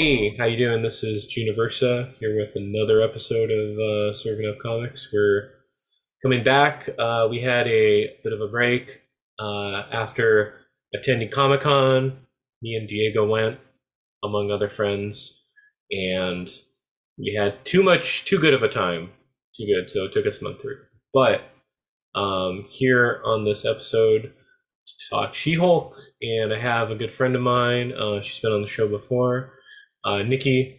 Hey, how you doing? This is Juniversa here with another episode of uh, Serving Up Comics. We're coming back. Uh, we had a bit of a break uh, after attending Comic Con. Me and Diego went, among other friends, and we had too much, too good of a time. Too good, so it took us a month through. But um, here on this episode, to talk She-Hulk, and I have a good friend of mine. Uh, she's been on the show before. Uh, Nikki,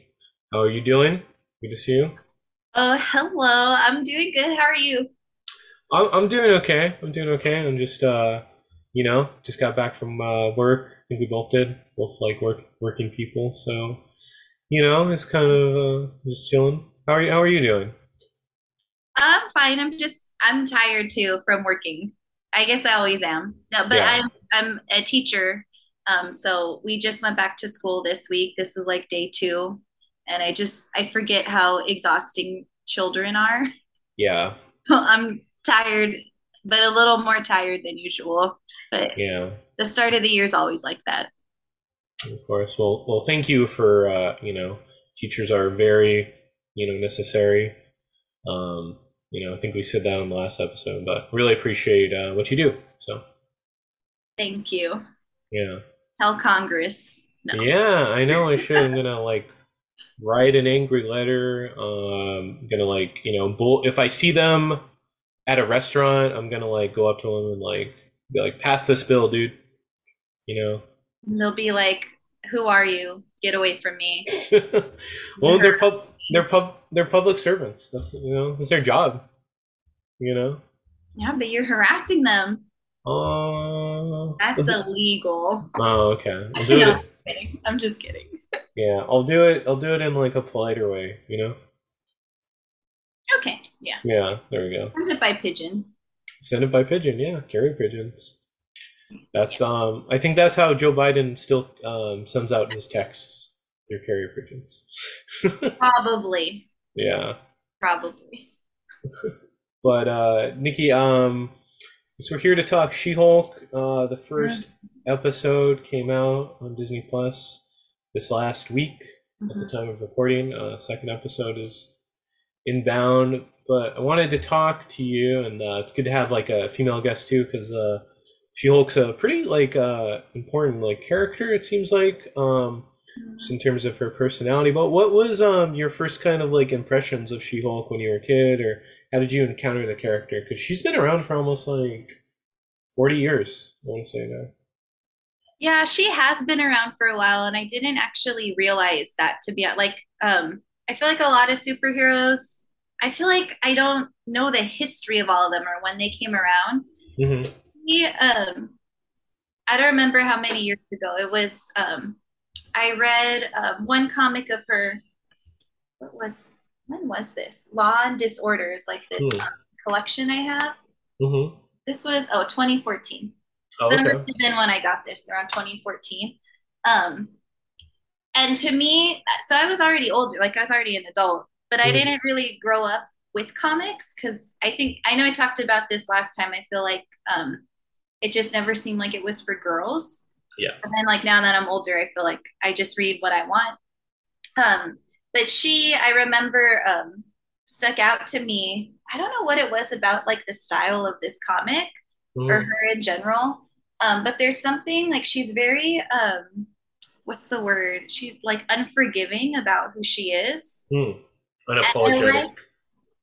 how are you doing? Good to see you. Oh, hello. I'm doing good. How are you? I'm, I'm doing okay. I'm doing okay. I'm just, uh, you know, just got back from uh, work. I think we both did. Both like work working people. So, you know, it's kind of uh, just chilling. How are you? How are you doing? I'm fine. I'm just I'm tired too from working. I guess I always am. No, but Yeah. I'm I'm a teacher. Um, so we just went back to school this week. This was like day two, and I just I forget how exhausting children are. Yeah. I'm tired, but a little more tired than usual. But Yeah. the start of the year is always like that. Of course. Well, well, thank you for uh, you know, teachers are very, you know, necessary. Um, you know, I think we said that on the last episode, but really appreciate uh, what you do. So, Thank you. yeah. Tell Congress. No. Yeah, I know I should. I'm gonna like write an angry letter. Um, gonna like, you know, bull if I see them at a restaurant, I'm gonna like go up to them and like be like, pass this bill, dude. You know. They'll be like, "Who are you? Get away from me!" well, they're pub they're pub they're public servants. That's you know, it's their job. You know? Yeah, but you're harassing them. Uh, That's illegal. Oh, okay. I'll do No, it. I'm kidding. I'm just kidding. Yeah, I'll do it. I'll do it in like a politer way, you know? Okay, yeah. Yeah, there we go. Send it by pigeon. Send it by pigeon, yeah, carrier pigeons. That's um I think that's how Joe Biden still um sends out his texts through carrier pigeons. Probably. yeah. Probably. But uh Nikki, um so we're here to talk She-Hulk. Uh the first episode came out on Disney Plus this last week at the Mhm. time of recording. Uh second episode is inbound, but I wanted to talk to you and uh it's good to have like a female guest too cuz uh She-Hulk's a pretty like uh important like character it seems like um just in terms of her personality. But what was um your first kind of like impressions of She-Hulk when you were a kid, or how did you encounter the character? Because she's been around for almost like forty years. I want to say now. Yeah, she has been around for a while, and I didn't actually realize that to be like, um, I feel like a lot of superheroes, I feel like I don't know the history of all of them or when they came around. hmm He, um, I don't remember how many years ago it was. Um, I read um, one comic of her. What was when was this? Law and Disorders, like this Hmm. um, collection I have. hmm This was oh 2014. Oh, So okay. must have been when I got this around 2014. Um, and to me, so I was already older, like I was already an adult, but I Mhm. didn't really grow up with comics because I think I know I talked about this last time. I feel like um, it just never seemed like it was for girls. Yeah. And then like now that I'm older, I feel like I just read what I want. Um, but she, I remember, um, stuck out to me. I don't know what it was about like the style of this comic or Mhm. her in general. Um, but there's something like she's very um, what's the word? She's like unforgiving about who she is. I Unapologetic. like-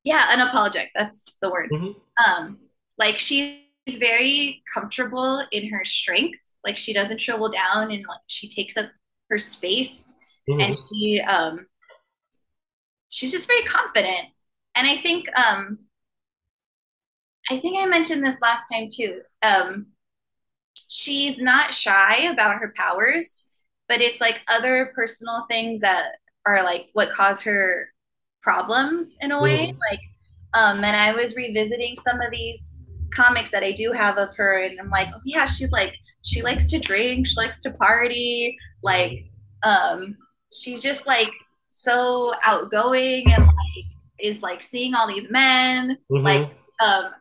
yeah, unapologetic. That's the word. Mhm. Um, like she's very comfortable in her strength. Like she doesn't shrivel down and like she takes up her space Mhm. and she um she's just very confident. And i think um i think i mentioned this last time too. Um she's not shy about her powers but it's like other personal things that are like what cause her problems in a way. Mhm. like um and i was revisiting some of these comics that i do have of her and i'm like oh yeah she's like she likes to drink she likes to party like um she's just like so outgoing and like is like seeing all these men Mhm. like um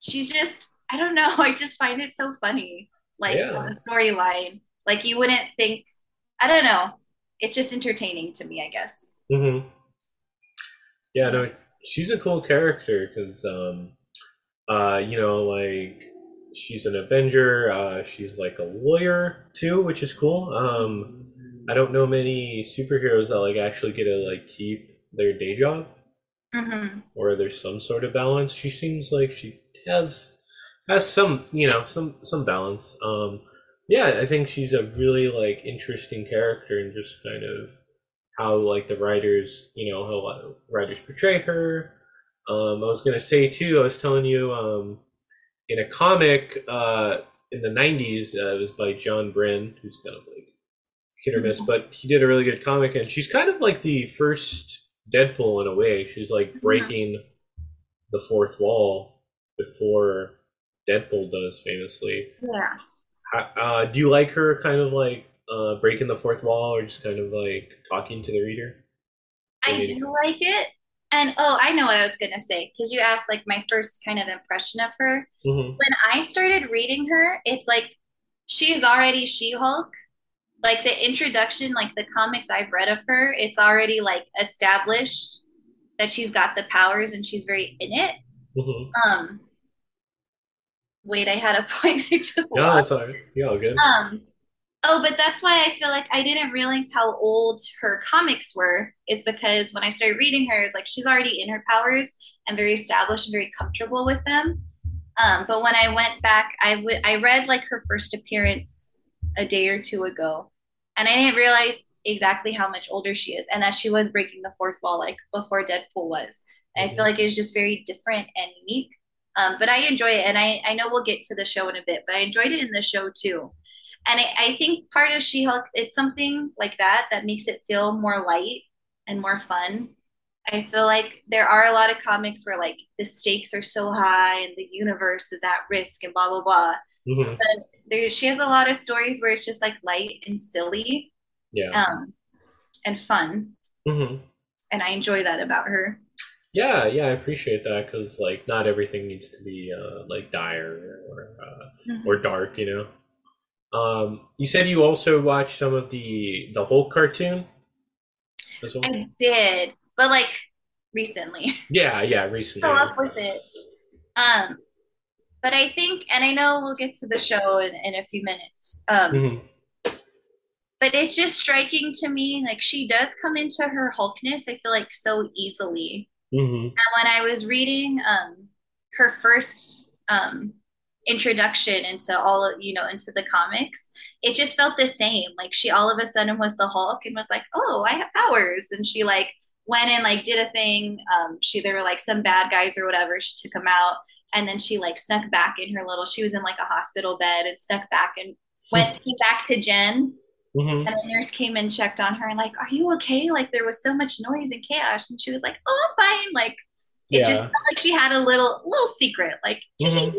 she's just i don't know i just find it so funny like Yeah. the storyline like you wouldn't think i don't know it's just entertaining to me, I guess. Mm-hmm. Yeah, no, she's a cool character because, um, uh, you know, like she's an Avenger. Uh, she's like a lawyer too, which is cool. Um, I don't know many superheroes that like actually get to like keep their day job, Mm-hmm. or there's some sort of balance. She seems like she has has some, you know, some some balance. Um, yeah, I think she's a really like interesting character and just kind of how like the writers, you know, how uh, writers portray her. Um, I was gonna say too. I was telling you, um, in a comic uh, in the '90s, uh, it was by John Byrne, who's kind of like hit or miss, but he did a really good comic, and she's kind of like the first Deadpool in a way. She's like breaking the fourth wall before Deadpool does, famously. Yeah. Uh, do you like her kind of like uh, breaking the fourth wall, or just kind of like talking to the reader? I Maybe. do like it. And oh, I know what I was gonna say because you asked like my first kind of impression of her. hmm When I started reading her, it's like she's already She-Hulk. Like the introduction, like the comics I've read of her, it's already like established that she's got the powers and she's very in it. hmm Um, wait, I had a point. I just No, that's all right. Yeah, all good. Um, oh, but that's why I feel like I didn't realize how old her comics were, is because when I started reading her, it's like she's already in her powers and very established and very comfortable with them. Um, but when I went back, I would I read like her first appearance a day or two ago, and I didn't realize exactly how much older she is, and that she was breaking the fourth wall like before Deadpool was. And I feel like it was just very different and unique. Um, but I enjoy it, and I I know we'll get to the show in a bit, but I enjoyed it in the show too. And I, I think part of She-Hulk, it's something like that that makes it feel more light and more fun. I feel like there are a lot of comics where like the stakes are so high and the universe is at risk and blah blah blah. Hmm There, she has a lot of stories where it's just like light and silly, Yeah. um, and fun, hmm and I enjoy that about her. Yeah, yeah, I appreciate that because like not everything needs to be uh, like dire or uh, or dark, you know. Um, you said you also watched some of the the Hulk cartoon well. I did, but like recently. Yeah, yeah, recently. Up with it. Um, but I think, and I know we'll get to the show in, in a few minutes. Um, Mhm. but it's just striking to me, like she does come into her Hulkness. I feel like so easily. Mhm. And when I was reading um, her first um, introduction into all of, you know, into the comics, it just felt the same. Like she all of a sudden was the Hulk and was like, "Oh, I have powers," and she like went and like did a thing. Um, she there were like some bad guys or whatever. She took them out, and then she like snuck back in her little. She was in like a hospital bed and snuck back and went back to Jen. Mhm. And the nurse came and checked on her and like, "Are you okay?" Like there was so much noise and chaos, and she was like, "Oh, I'm fine." Like it Yeah. just felt like she had a little little secret, like Mhm.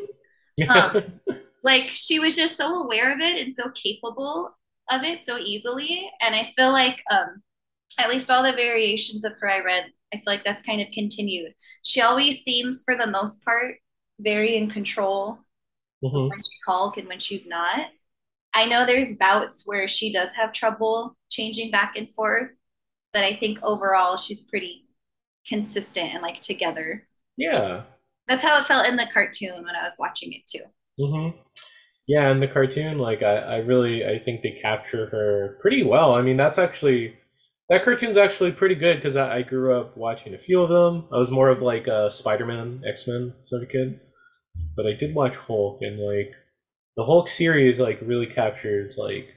Um, like she was just so aware of it and so capable of it so easily. And I feel like um, at least all the variations of her I read, I feel like that's kind of continued. She always seems, for the most part, very in control Mhm. when she's Hulk and when she's not. I know there's bouts where she does have trouble changing back and forth, but I think overall she's pretty consistent and like together. Yeah. That's how it felt in the cartoon when I was watching it too. hmm Yeah, in the cartoon, like I, I really, I think they capture her pretty well. I mean, that's actually that cartoon's actually pretty good because I, I grew up watching a few of them. I was more of like a Spider-Man, X-Men sort of kid, but I did watch Hulk, and like the Hulk series, like really captures like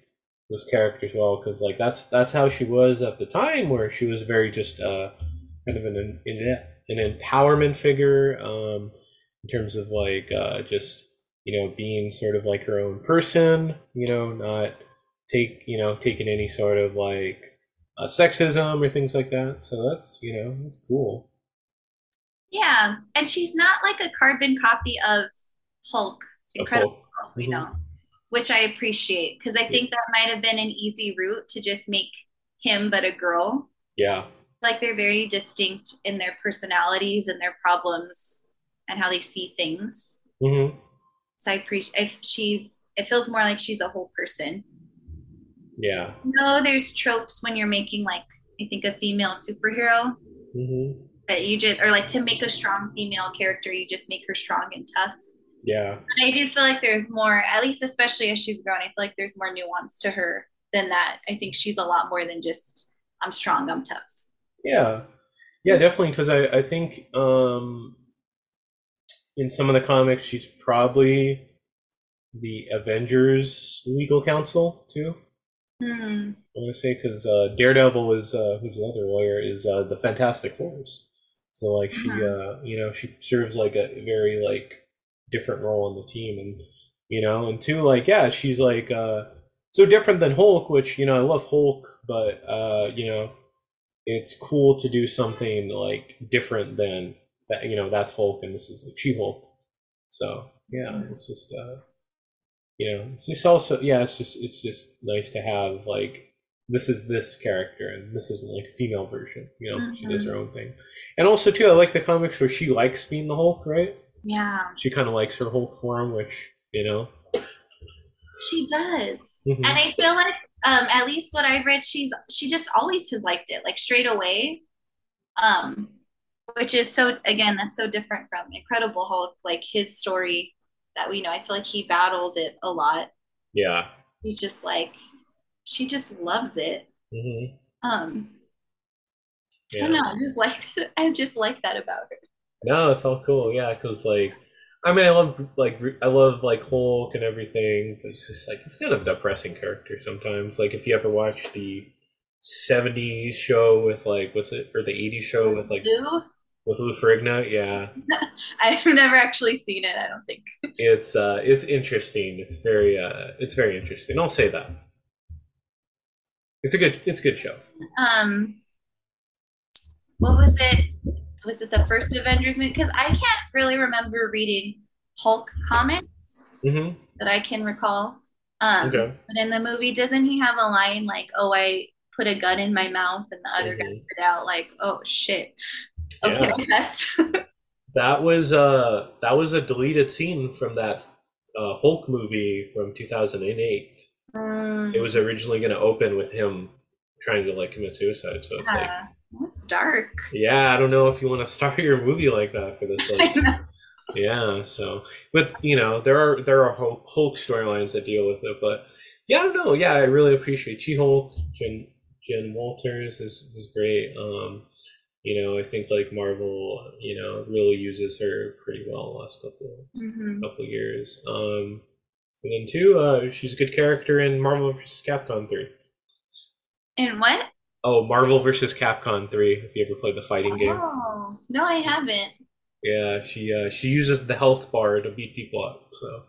those characters well because like that's that's how she was at the time, where she was very just uh kind of an an, an empowerment figure um in terms of like uh just you know, being sort of like her own person, you know, not take, you know, taking any sort of like uh, sexism or things like that. So that's, you know, that's cool. Yeah, and she's not like a carbon copy of Hulk, Incredible Hulk. Hulk, you Mhm. know, which I appreciate because I think that might have been an easy route to just make him but a girl. Yeah. Like they're very distinct in their personalities and their problems and how they see things. hmm So I appreciate if she's it feels more like she's a whole person. Yeah. No, there's tropes when you're making like I think a female superhero hmm that you just or like to make a strong female character, you just make her strong and tough. Yeah. I do feel like there's more, at least especially as she's grown, I feel like there's more nuance to her than that. I think she's a lot more than just I'm strong, I'm tough. Yeah. Yeah, definitely. Because I, I think um, in some of the comics, she's probably the Avengers legal counsel too. Hmm. I'm gonna say because uh, Daredevil is uh, who's the other lawyer is uh, the Fantastic Fours. So like she, Mhm. uh, you know, she serves like a very like different role on the team, and you know, and two like yeah, she's like uh, so different than Hulk, which you know I love Hulk, but uh, you know, it's cool to do something like different than that. You know, that's Hulk, and this is like She Hulk. So yeah, it's just uh, you know, it's just also yeah, it's just it's just nice to have like this is this character and this isn't like a female version. You know, she does her own thing, and also too, I like the comics where she likes being the Hulk, right? Yeah, She kind of likes her Hulk form, which you know. she does. Mhm. And I feel like, um, at least what I've read, she's she just always has liked it, like straight away. Um, which is so again, that's so different from Incredible Hulk, like his story that we know. I feel like he battles it a lot. Yeah. He's just like she just loves it. hmm Um, I don't know, I just like that. I just like that about her. No, it's all cool. Yeah, because like, I mean, I love like I love like Hulk and everything, but it's just like it's kind of a depressing character sometimes. Like if you ever watch the '70s show with like what's it or the '80s show with like Lou? With Lou Ferrigno, yeah, I've never actually seen it, I don't think. it's uh it's interesting. It's very uh it's very interesting. I'll say that. It's a good it's a good show. Um what was it? Was it the first Avengers movie? Because I can't really remember reading Hulk comics hmm that I can recall. Um, Okay. But in the movie, doesn't he have a line like, "Oh, I put a gun in my mouth," and the other guy Mhm. spit out like, "Oh shit." Yeah. Yes. That was uh that was a deleted scene from that uh, Hulk movie from 2008. Mm, It was originally going to open with him trying to like commit suicide. So it's like, yeah. That's dark. yeah, I don't know if you want to start your movie like that for this. Like, yeah. So with you know there are there are Hulk, Hulk storylines that deal with it, but yeah, I don't know. Yeah, I really appreciate She Hulk. Jen Jen Walters is is great. Um, you know, I think like Marvel, you know, really uses her pretty well the last couple Mhm. couple years. Um, and then two, uh, she's a good character in Marvel vs. Capcom three. And what? Oh, Marvel vs. Capcom three. If you ever played the fighting game, Oh no, I haven't. yeah, she uh, she uses the health bar to beat people up. So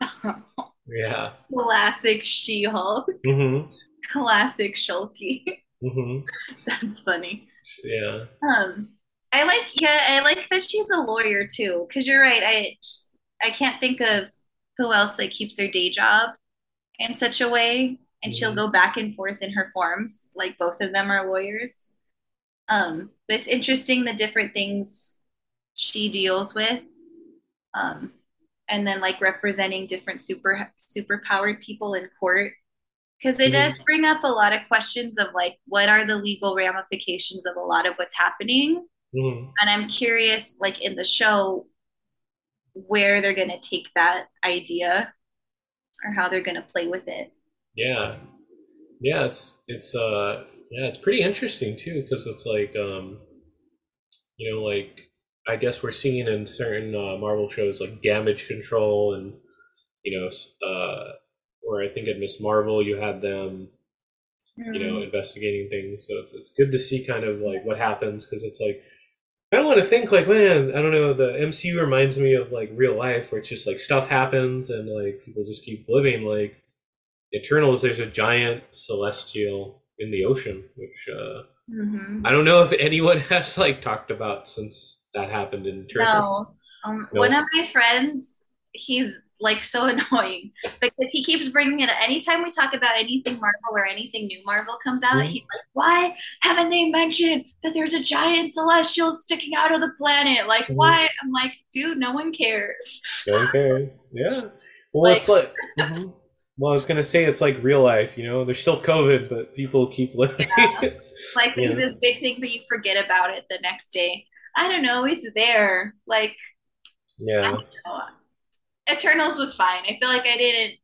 yeah. Classic She-Hulk. Mhm. Classic Shulky. Mhm. That's funny. Yeah. Um, I like, yeah, I like that she's a lawyer too. Because you're right, I I can't think of who else like keeps their day job in such a way, and she'll Mhm. go back and forth in her forms. Like both of them are lawyers. Um, but it's interesting the different things she deals with. Um, and then like representing different super super powered people in court because it does bring up a lot of questions of like what are the legal ramifications of a lot of what's happening Mhm. and i'm curious like in the show where they're going to take that idea or how they're going to play with it Yeah. Yeah. It's it's uh yeah it's pretty interesting too because it's like um you know like I guess we're seeing in certain uh, Marvel shows like damage control and you know uh or I think at Miss Marvel you had them you know investigating things so it's it's good to see kind of like what happens because it's like I don't want to think like man I don't know the MCU reminds me of like real life where it's just like stuff happens and like people just keep living like Eternals there's a giant celestial in the ocean which uh Mhm. I don't know if anyone has like talked about since that happened in Eternals. no um, No. one of my friends he's like so annoying because he keeps bringing it anytime we talk about anything marvel or anything new marvel comes out Mhm. he's like why haven't they mentioned that there's a giant celestial sticking out of the planet like Mhm. why i'm like dude no one cares No one cares. Yeah. Well, Like- it's like mhm. well, I was gonna say it's like real life. You know, there's still COVID, but people keep living. Yeah. Like Yeah. this big thing, but you forget about it the next day. I don't know. It's there. Like yeah. Eternals was fine. I feel like I didn't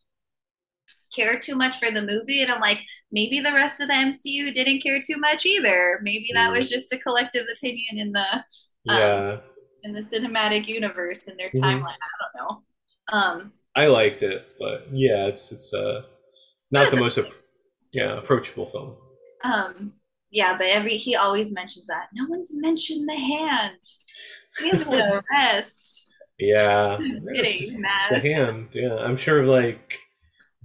care too much for the movie, and I'm like, maybe the rest of the MCU didn't care too much either. Maybe that Mm. was just a collective opinion in the Yeah. in the cinematic universe in their Mhm. timeline. I don't know. Um, I liked it, but yeah, it's it's uh not the most ap- yeah approachable film. um, yeah, but every he always mentions that. No one's mentioned the hand. Give it a rest. Yeah, it's, getting just- it's a hand. Yeah, I'm sure like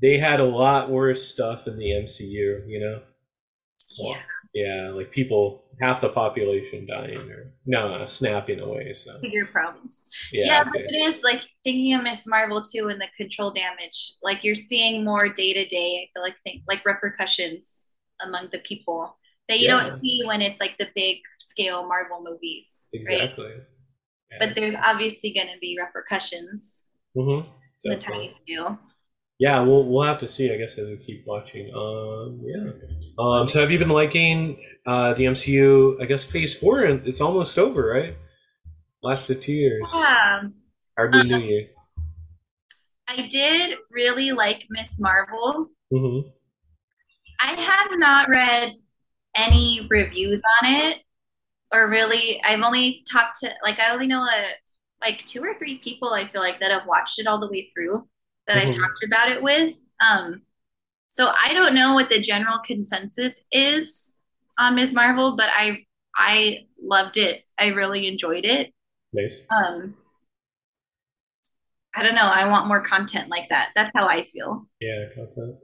they had a lot worse stuff in the MCU. You know. Yeah. Yeah, like people half the population dying or no snapping away. So Bigger problems. yeah, Yeah, but it is like thinking of Miss Marvel too and the control damage. Like you're seeing more day to day. I feel like think like repercussions among the people that you Yeah. don't see when it's like the big scale Marvel movies, exactly. Yeah. But there's obviously going to be repercussions Mhm, the tiny scale. Yeah, we'll we'll have to see. I guess as we keep watching. Um, yeah. Um, so have you been liking uh, the MCU? I guess Phase Four. and It's almost over, right? Lasted two years. Yeah, Hardly Um, knew you. I did really like Miss Marvel. hmm I have not read any reviews on it, or really, I've only talked to like I only know a, like two or three people I feel like that have watched it all the way through that I've Mhm. talked about it with. Um, so I don't know what the general consensus is on Ms. Marvel, but I I loved it. I really enjoyed it. Nice. Um, I don't know. I want more content like that. That's how I feel. Yeah, content.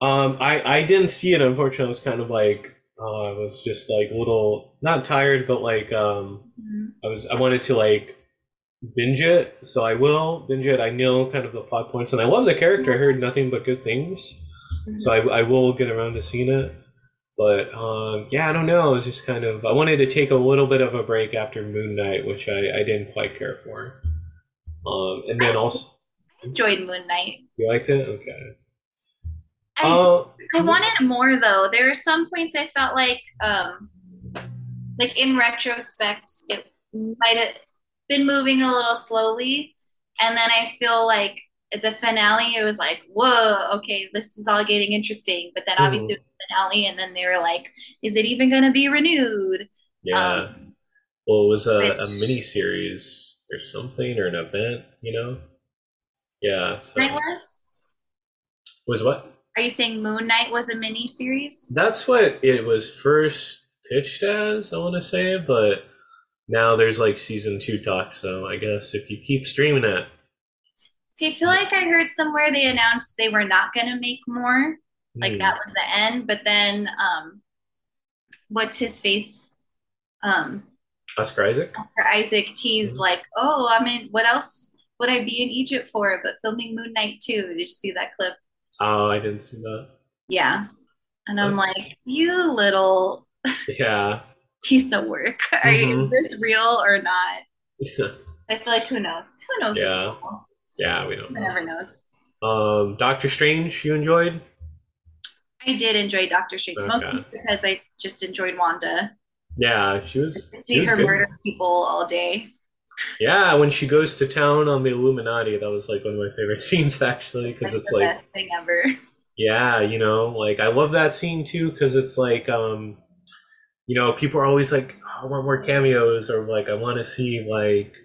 Um, I I didn't see it. Unfortunately, I was kind of like uh, I was just like a little not tired, but like um, I was I wanted to like binge it, so I will binge it. I know kind of the plot points, and I love the character. I heard nothing but good things, so I, I will get around to seeing it. But um, yeah, I don't know. It was just kind of I wanted to take a little bit of a break after Moon Knight, which I, I didn't quite care for. Um, and then also enjoyed Moon Knight. you liked it, okay. I, Uh, I wanted more though. There are some points I felt like, um, like in retrospect, it might have been moving a little slowly, and then I feel like at the finale, it was like, whoa, okay, this is all getting interesting. But then Mhm. obviously the finale, and then they were like, is it even going to be renewed? yeah. Um, well, it was a, a mini series or something or an event, you know. Yeah. So was? was what? Are you saying Moon Knight was a mini series? That's what it was first pitched as, I want to say, but now there's like season two talk, so I guess if you keep streaming it, See, I feel like I heard somewhere they announced they were not going to make more. like hmm, that was the end but then um what's his face um Oscar Isaac. for isaac teased Mhm. like oh i mean what else would i be in egypt for but filming moon knight too did you see that clip Oh, I didn't see that. yeah and i'm like you little Yeah. piece of work are you, Mhm. is this real or not i feel like who knows who knows Yeah. yeah, we don't who know. never knows Um, Doctor Strange, you enjoyed? i did enjoy doctor strange Okay. mostly because i just enjoyed wanda Yeah, she was. She see was her good. murder people all day Yeah, when she goes to town on the Illuminati, that was like one of my favorite scenes actually, because it's the like, best thing ever yeah, you know, like I love that scene too, because it's like, um, you know, people are always like, oh, I want more cameos, or like, I want to see like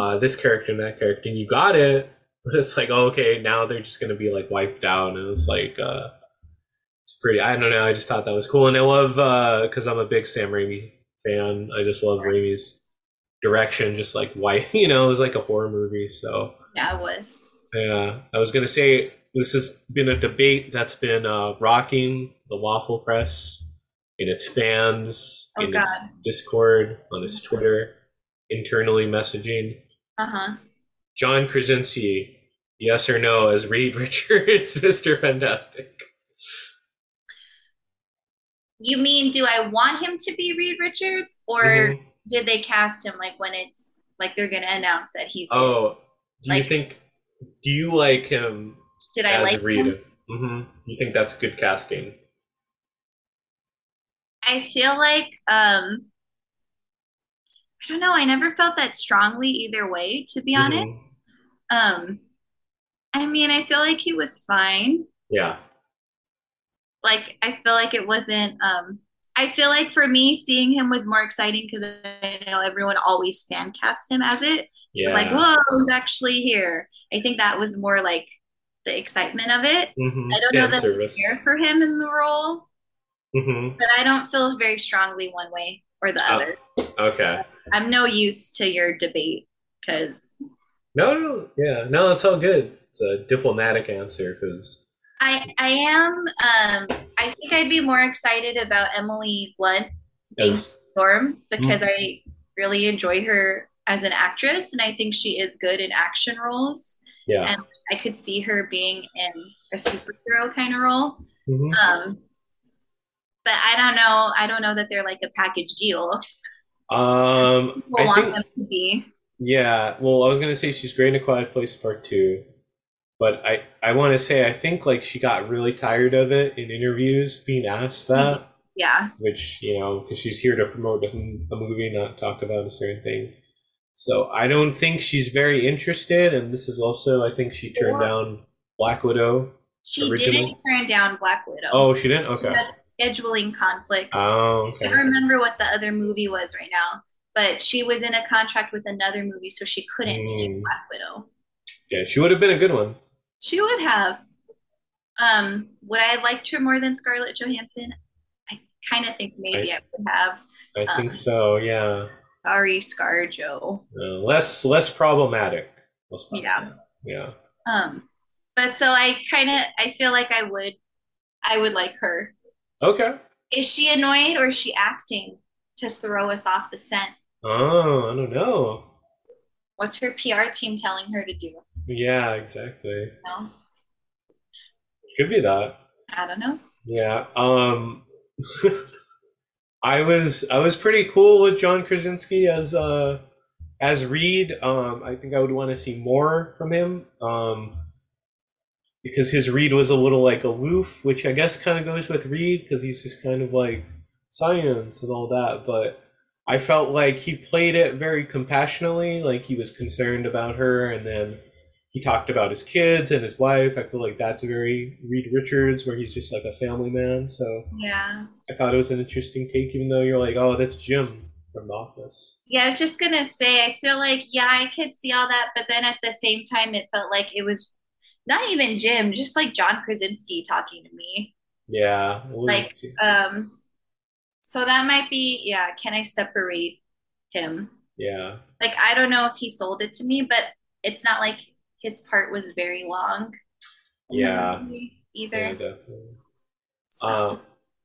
uh, this character and that character, and you got it, but it's like, oh, okay, now they're just gonna be like wiped out, and it's like, uh, it's pretty. I don't know. I just thought that was cool, and I love because I'm a big Sam Raimi fan. I just love Raimi's direction, just like why you know, it was like a horror movie, so. yeah it was Yeah, I was gonna say this has been a debate that's been uh, rocking the waffle press in its fans, Oh, in its Discord, on its Twitter, internally messaging. uh-huh John Krasinski, yes or no, as Reed Richards, Mr. Fantastic. You mean, do I want him to be Reed Richards, or Mhm. Did they cast him like when it's like they're gonna announce that he's? Oh, do you think? Do you like him did I like Reed? him? hmm You think that's good casting? I feel like um I don't know, I never felt that strongly either way, to be Mhm. honest. Um I mean, I feel like he was fine. Yeah. Like I feel like it wasn't um I feel like for me seeing him was more exciting because I know everyone always fan cast him as it. So Yeah. like, whoa, who's actually here? I think that was more like the excitement of it. hmm I don't know that service. Care for him in the role, hmm but I don't feel very strongly one way or the Oh. other. Okay. I'm no use to your debate because No, no, yeah, no, it's all good. It's a diplomatic answer because I I am um I think I'd be more excited about Emily Blunt being as Storm because I really enjoy her as an actress and I think she is good in action roles. yeah. And I could see her being in a superhero kind of role. Mhm. Um but I don't know. I don't know that they're like a package deal. Um, People I want think them to be. yeah. Well, I was gonna say she's great in A Quiet Place Part Two, but I I want to say I think like she got really tired of it in interviews being asked that. Yeah. which you know because she's here to promote a, a movie not talk about a certain thing so i don't think she's very interested and this is also i think she turned Or- down black widow She Originally? didn't turn down Black Widow. oh she didn't She okay scheduling conflicts. oh I okay can't remember what the other movie was right now, but she was in a contract with another movie, so she couldn't take Mm. Black Widow. yeah she would have been a good one She would have. Um, would I have liked her more than Scarlett Johansson? I kind of think maybe I, would have. i Um, think so yeah Sorry, Scar Joe. Uh, less less problematic less problematic. yeah Um, but so I kind of I feel like I would I would like her. okay Is she annoyed or is she acting to throw us off the scent? oh i don't know What's her PR team telling her to do? Yeah exactly No, could be that I don't know. Yeah. Um I was I was pretty cool with John Krasinski as uh as Reed. Um I think I would want to see more from him. Um because his Reed was a little like aloof, which I guess kind of goes with Reed because he's just kind of like science and all that, but I felt like he played it very compassionately, like he was concerned about her and then he talked about his kids and his wife. I feel like that's very Reed Richards, where he's just like a family man. So Yeah. I thought it was an interesting take, even though you're like, oh, that's Jim from The Office. Yeah, I was just gonna say, I feel like, yeah, I could see all that, but then at the same time, it felt like it was not even Jim, just like John Krasinski talking to me. Yeah. Like, um, so that might be, yeah, can I separate him? yeah. Like, I don't know if he sold it to me, but it's not like his part was very long. Yeah. movie Yeah, Either. definitely. So, Um,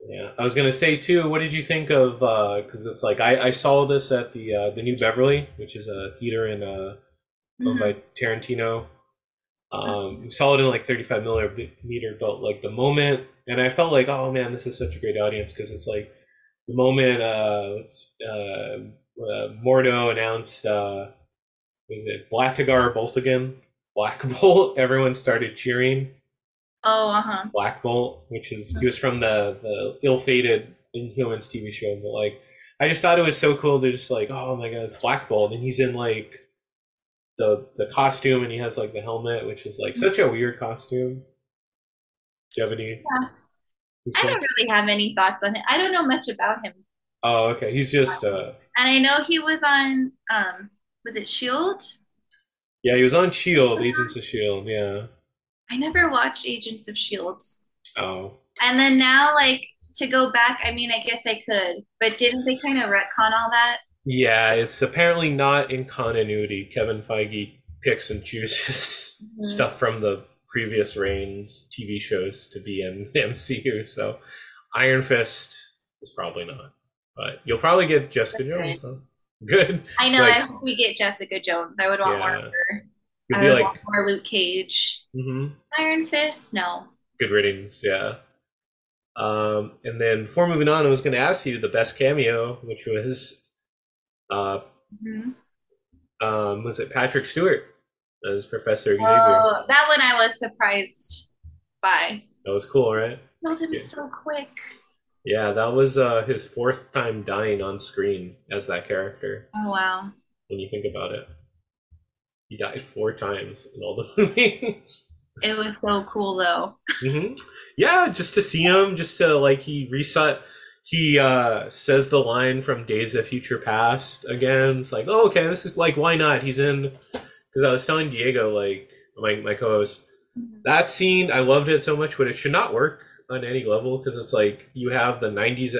yeah, I was gonna say too. What did you think of? Because it's like I, I saw this at the uh, the New Beverly, which is a theater in uh, owned mhm. by Tarantino. Um, we saw it in like 35 millimeter, but like the moment, and I felt like, oh man, this is such a great audience because it's like the moment uh, uh, uh, Mordo announced, uh, was it Blackagar Boltagon, Black Bolt? Everyone started cheering Oh, uh-huh. Black Bolt, which is he was from the the ill-fated Inhumans TV show, but like I just thought it was so cool to just like, oh my god, it's Black Bolt, and he's in like the the costume, and he has like the helmet, which is like such a weird costume. Do you have any? Yeah. I don't really have any thoughts on it. I don't know much about him. oh, okay. He's just uh, And I know he was on, um, was it Shield? Yeah, he was on Shield, Agents of Shield. Yeah. I never watched Agents of Shield. Oh, And then now, like, to go back, I mean, I guess I could, but didn't they kind of retcon all that? yeah. It's apparently not in continuity. Kevin Feige picks and chooses Mhm. stuff from the previous reign's TV shows to be in the MCU. So Iron Fist is probably not, but you'll probably get Jessica Okay. Jones though. Good. I know. Like- I hope we get Jessica Jones. I would want more of her. You'll I would like, want more Luke Cage. hmm Iron Fist? No. good riddance. Yeah. Um, and then before moving on, I was going to ask you the best cameo, which was, uh, hmm um, was it Patrick Stewart as Professor Xavier? Oh, that one I was surprised by. That was cool, right? Killed him Yeah. so quick. Yeah, that was uh, his fourth time dying on screen as that character. Oh wow. When you think about it, he died four times in all the movies. It was so cool though. hmm Yeah, just to see him, just to like he reset. He uh says the line from Days of Future Past again. It's like, oh, okay, this is like, why not? He's in. Because I was telling Diego, like my my co-host, that scene, I loved it so much, but it should not work on any level because it's like you have the '90s,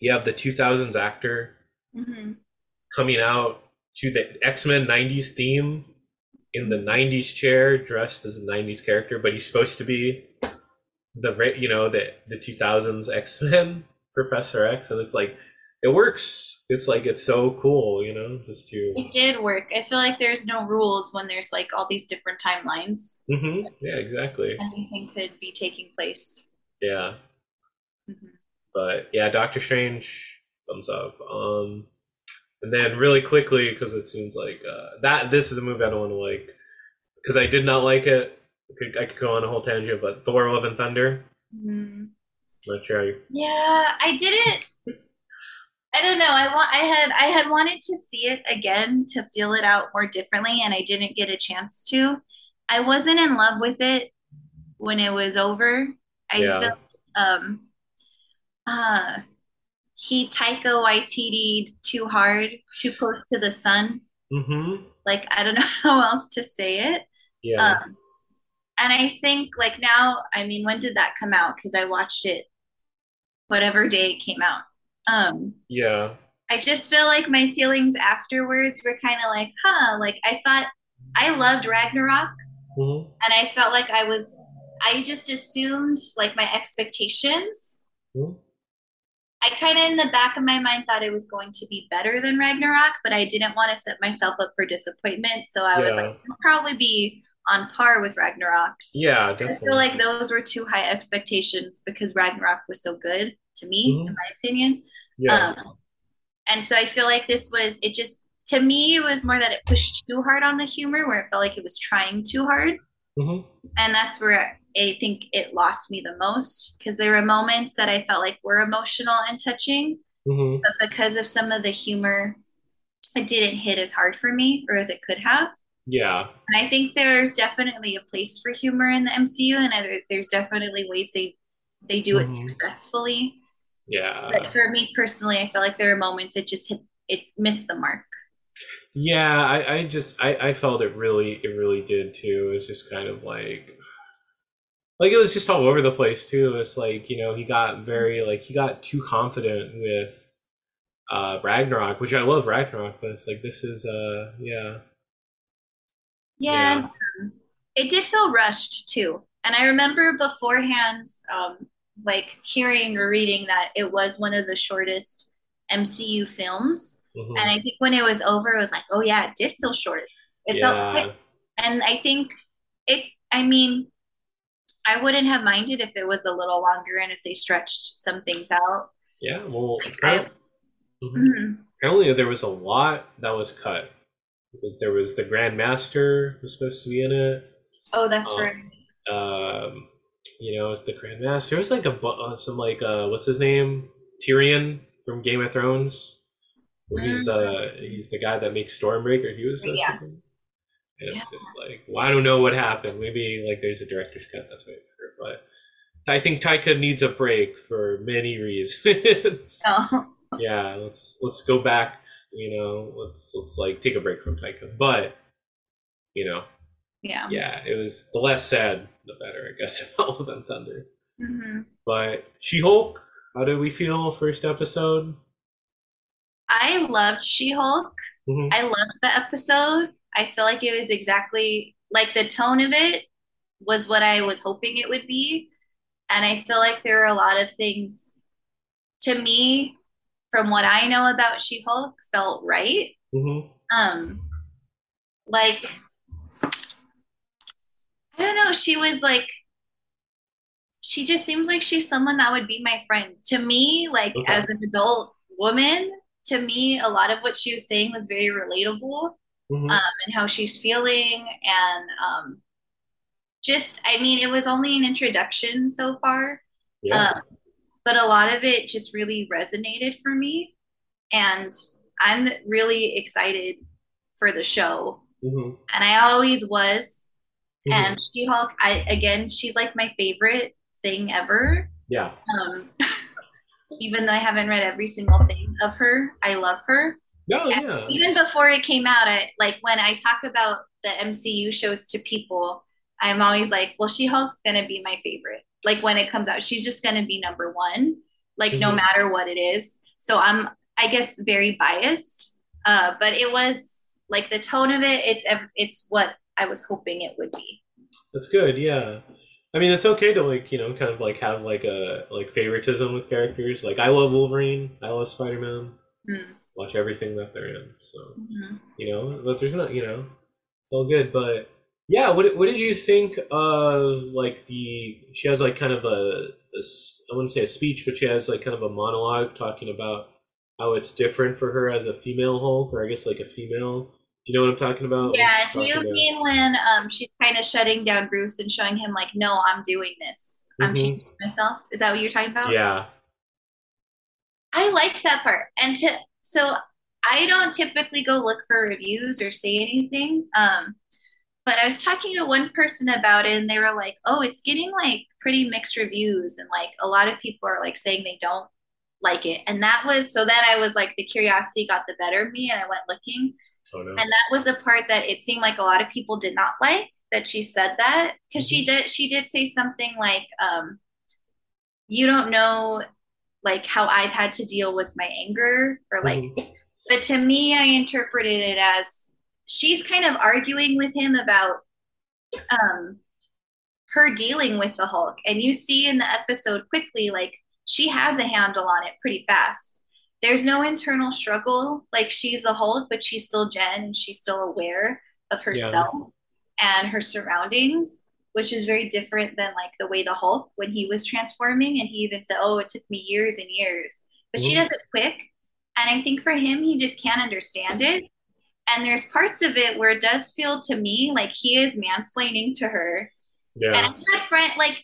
you have the 2000s actor hmm coming out to the X Men '90s theme in the '90s chair, dressed as a '90s character, but he's supposed to be the you know the the 2000s X Men Professor X, and it's like it works. It's like it's so cool, you know, just to It did work. I feel like there's no rules when there's like all these different timelines. hmm yeah, exactly, Anything could be taking place. yeah. Mhm. But yeah, Doctor Strange, thumbs up. Um, and then really quickly because it seems like uh, that this is a movie I don't want to like because I did not like it. I could, I could go on a whole tangent, but Thor: Love and Thunder. Mhm. Not sure. How you, Yeah, I didn't. I don't know. I want. I had. I had wanted to see it again to feel it out more differently, and I didn't get a chance to. I wasn't in love with it when it was over. I Yeah. felt um, uh, he Taika Waititi too hard, too close to the sun. mm-hmm. Like I don't know how else to say it. Yeah. Um, and I think like now, I mean, when did that come out? Because I watched it whatever day it came out. Um, yeah. I just feel like my feelings afterwards were kind of like, huh, like I thought I loved Ragnarok Mm-hmm. and I felt like I was, I just assumed like my expectations. Mhm. I kind of in the back of my mind thought it was going to be better than Ragnarok, but I didn't want to set myself up for disappointment. So I was like, it'll probably be on par with Ragnarok. Yeah, definitely. I feel like those were too high expectations because Ragnarok was so good to me, Mhm. in my opinion. Yeah. Um, and so I feel like this was, it just, to me, it was more that it pushed too hard on the humor, where it felt like it was trying too hard. mm-hmm. And that's where I think it lost me the most because there were moments that I felt like were emotional and touching, Mm-hmm. but because of some of the humor, it didn't hit as hard for me or as it could have. Yeah. And I think there's definitely a place for humor in the MCU, and there's definitely ways they they do it Mhm. successfully. Yeah. But for me personally, I feel like there are moments it just hit it missed the mark. Yeah, I, I just I, I felt it really it really did too. It was just kind of like like it was just all over the place too. It's like, you know, he got very like he got too confident with uh Ragnarok, which I love Ragnarok, but it's like this is uh yeah. Yeah, and, um, it did feel rushed too. And I remember beforehand, um, like hearing or reading that it was one of the shortest MCU films. Mhm. And I think when it was over, it was like, oh yeah, it did feel short. It felt quick. And I think it, I mean, I wouldn't have minded if it was a little longer and if they stretched some things out. Yeah, well I- apparently, Mhm. Mhm. apparently there was a lot that was cut. Because there was the Grand Master was supposed to be in it. Oh, that's Oh. right. um, you know, it's the Grand Master. It was like a uh, some like uh, what's his name, Tyrion from Game of Thrones. Where he's the he's the guy that makes Stormbreaker. He was Yeah. and it's just like, well, I don't know what happened. Maybe like there's a director's cut. That's way better. But I think Taika needs a break for many reasons. So, yeah, let's let's go back. You know, let's let's like take a break from Taika. But you know, yeah. yeah, it was the less sad, the better, I guess, about Love and Thunder. hmm But She Hulk, how did we feel first episode? I loved She-Hulk. Mhm. I loved the episode. I feel like it was exactly like the tone of it was what I was hoping it would be. And I feel like there are a lot of things to me, from what I know about She-Hulk, felt right. Mhm. Um, like I don't know, she was like she just seems like she's someone that would be my friend. To me, like Okay. as an adult woman, to me, a lot of what she was saying was very relatable Mhm. um, and how she's feeling. And um, just I mean, it was only an introduction so far. Yeah. Um, but a lot of it just really resonated for me. And I'm really excited for the show. hmm And I always was. Mhm. And She Hulk, I again, she's like my favorite thing ever. Yeah. Um, even though I haven't read every single thing of her, I love her. No, And yeah. Even before it came out, I like when I talk about the MCU shows to people, I'm always like, well, She Hulk's gonna be my favorite. Like when it comes out, she's just gonna be number one, like no Mhm. matter what it is. So I'm, I guess, very biased. Uh, but it was like the tone of it. It's it's what I was hoping it would be. That's good. Yeah. I mean, it's okay to like, you know, kind of like have like a like favoritism with characters. Like I love Wolverine. I love Spider-Man. Mm, Watch everything that they're in. So, mhm. you know, but there's not, you know, it's all good, but yeah, what what did you think of like the she has like kind of a, a I wouldn't say a speech, but she has like kind of a monologue talking about how it's different for her as a female Hulk, or I guess like a female. You know what I'm talking about? Yeah. You mean when um she's kind of shutting down Bruce and showing him like, no, I'm doing this. I'm Mhm. changing myself. Is that what you're talking about? Yeah. I like that part. And to so I don't typically go look for reviews or say anything. Um, but I was talking to one person about it and they were like, "Oh, it's getting like pretty mixed reviews and like a lot of people are like saying they don't like it." And that was so then I was like the curiosity got the better of me and I went looking Oh no. and that was a part that it seemed like a lot of people did not like that she said that because she did she did say something like um you don't know like how i've had to deal with my anger or like Mhm. but to me i interpreted it as she's kind of arguing with him about um her dealing with the hulk and you see in the episode quickly like she has a handle on it pretty fast there's no internal struggle. Like she's the hulk but she's still jen. And she's still aware of herself and her surroundings which is very different than like the way the hulk when he was transforming and he even said oh it took me years and years. But she Mhm. does it quick. And i think for him he just can't understand it. And there's parts of it where it does feel to me like he is mansplaining to her. Yeah. and I've had friend like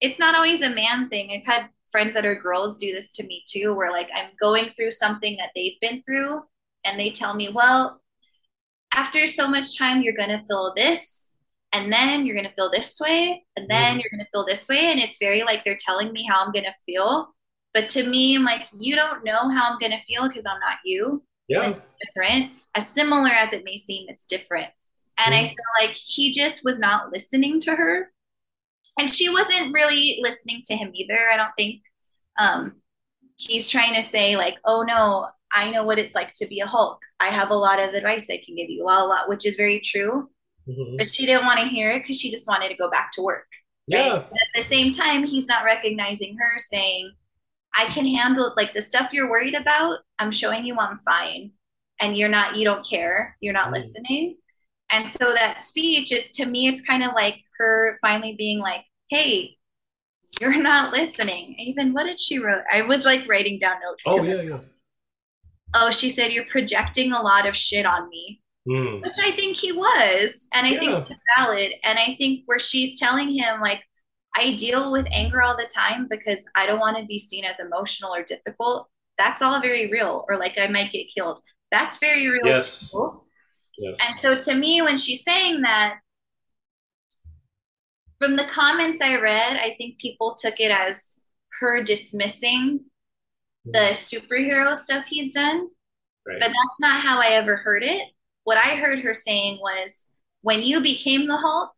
it's not always a man thing. I've had friends that are girls do this to me too, where like I'm going through something that they've been through, and they tell me, well, after so much time, you're gonna feel this, and then you're gonna feel this way, and then Mhm. you're gonna feel this way, and it's very like they're telling me how I'm gonna feel. But to me, I'm like, you don't know how I'm gonna feel because I'm not you Yeah. is different. As similar as it may seem, it's different. And I Mhm. feel like he just was not listening to her. And she wasn't really listening to him either. I don't think um, he's trying to say, like, oh no, I know what it's like to be a Hulk. I have a lot of advice I can give you, la la, la, which is very true. Mhm. But she didn't want to hear it because she just wanted to go back to work. Yeah. But at the same time, he's not recognizing her, saying, I can handle like the stuff you're worried about. I'm showing you I'm fine. And you're not, you don't care. You're not Mm. listening. And so that speech, it, to me, it's kind of like her finally being like, hey, you're not listening. Even what did she wrote? I was like writing down notes. Oh yeah, yeah. oh, she said, you're projecting a lot of shit on me Mm. which I think he was, and I Yeah. think it's valid. And I think where she's telling him, like, I deal with anger all the time because I don't want to be seen as emotional or difficult. That's all very real, or like I might get killed. That's very real. Yes. Yes. And so to me, when she's saying that, from the comments I read, I think people took it as her dismissing the superhero stuff he's done. Right. But that's not how I ever heard it. What I heard her saying was when you became the Hulk,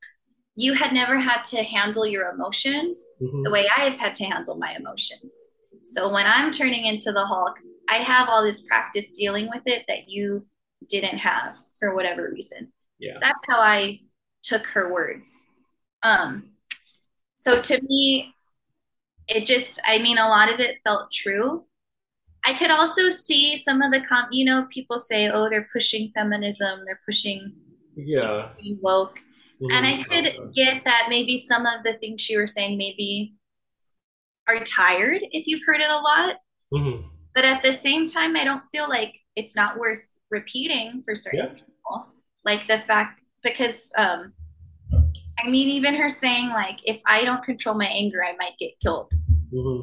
you had never had to handle your emotions Mhm. the way I've had to handle my emotions. So when I'm turning into the Hulk, I have all this practice dealing with it that you didn't have for whatever reason. Yeah. That's how I took her words. Um, so to me, it just, I mean, a lot of it felt true. I could also see some of the com, you know, people say, oh, they're pushing feminism, they're pushing Yeah. woke. And I could get that maybe some of the things she was saying maybe are tired if you've heard it a lot. Mhm. But at the same time, I don't feel like it's not worth repeating for certain Yeah. people. Like the fact, because um, I mean, even her saying like, "If I don't control my anger, I might get killed." hmm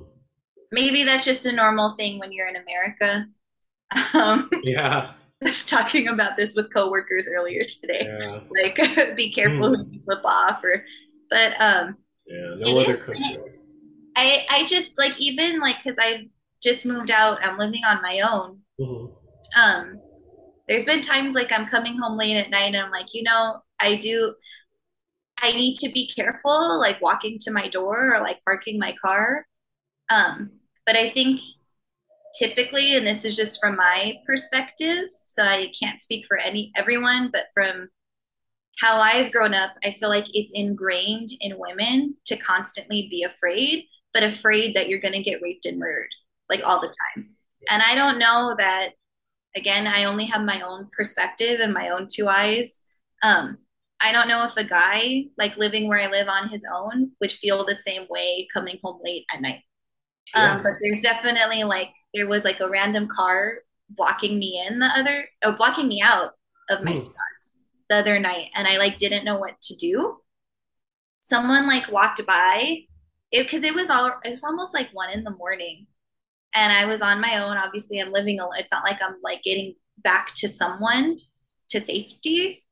Maybe that's just a normal thing when you're in America. Um, Yeah. I was talking about this with coworkers earlier today. Yeah. Like, be careful who you flip off, or but um, Yeah. No other country. I I just like even like because I've just moved out, I'm living on my own. Mhm. Um, there's been times like I'm coming home late at night and I'm like, you know, I do, I need to be careful, like walking to my door or like parking my car. Um, but I think typically, and this is just from my perspective, so I can't speak for any everyone, but from how I've grown up, I feel like it's ingrained in women to constantly be afraid, but afraid that you're going to get raped and murdered like all the time. And I don't know that, again, I only have my own perspective and my own two eyes. Um, I don't know if a guy like living where I live on his own would feel the same way coming home late at night. Um, but there's definitely like, there was like a random car blocking me in the other, or blocking me out of my Hmm. spot the other night and I like didn't know what to do. Someone like walked by it because it was all it was almost like one in the morning and I was on my own. Obviously, I'm living alone. It's not like I'm like getting back to someone to safety.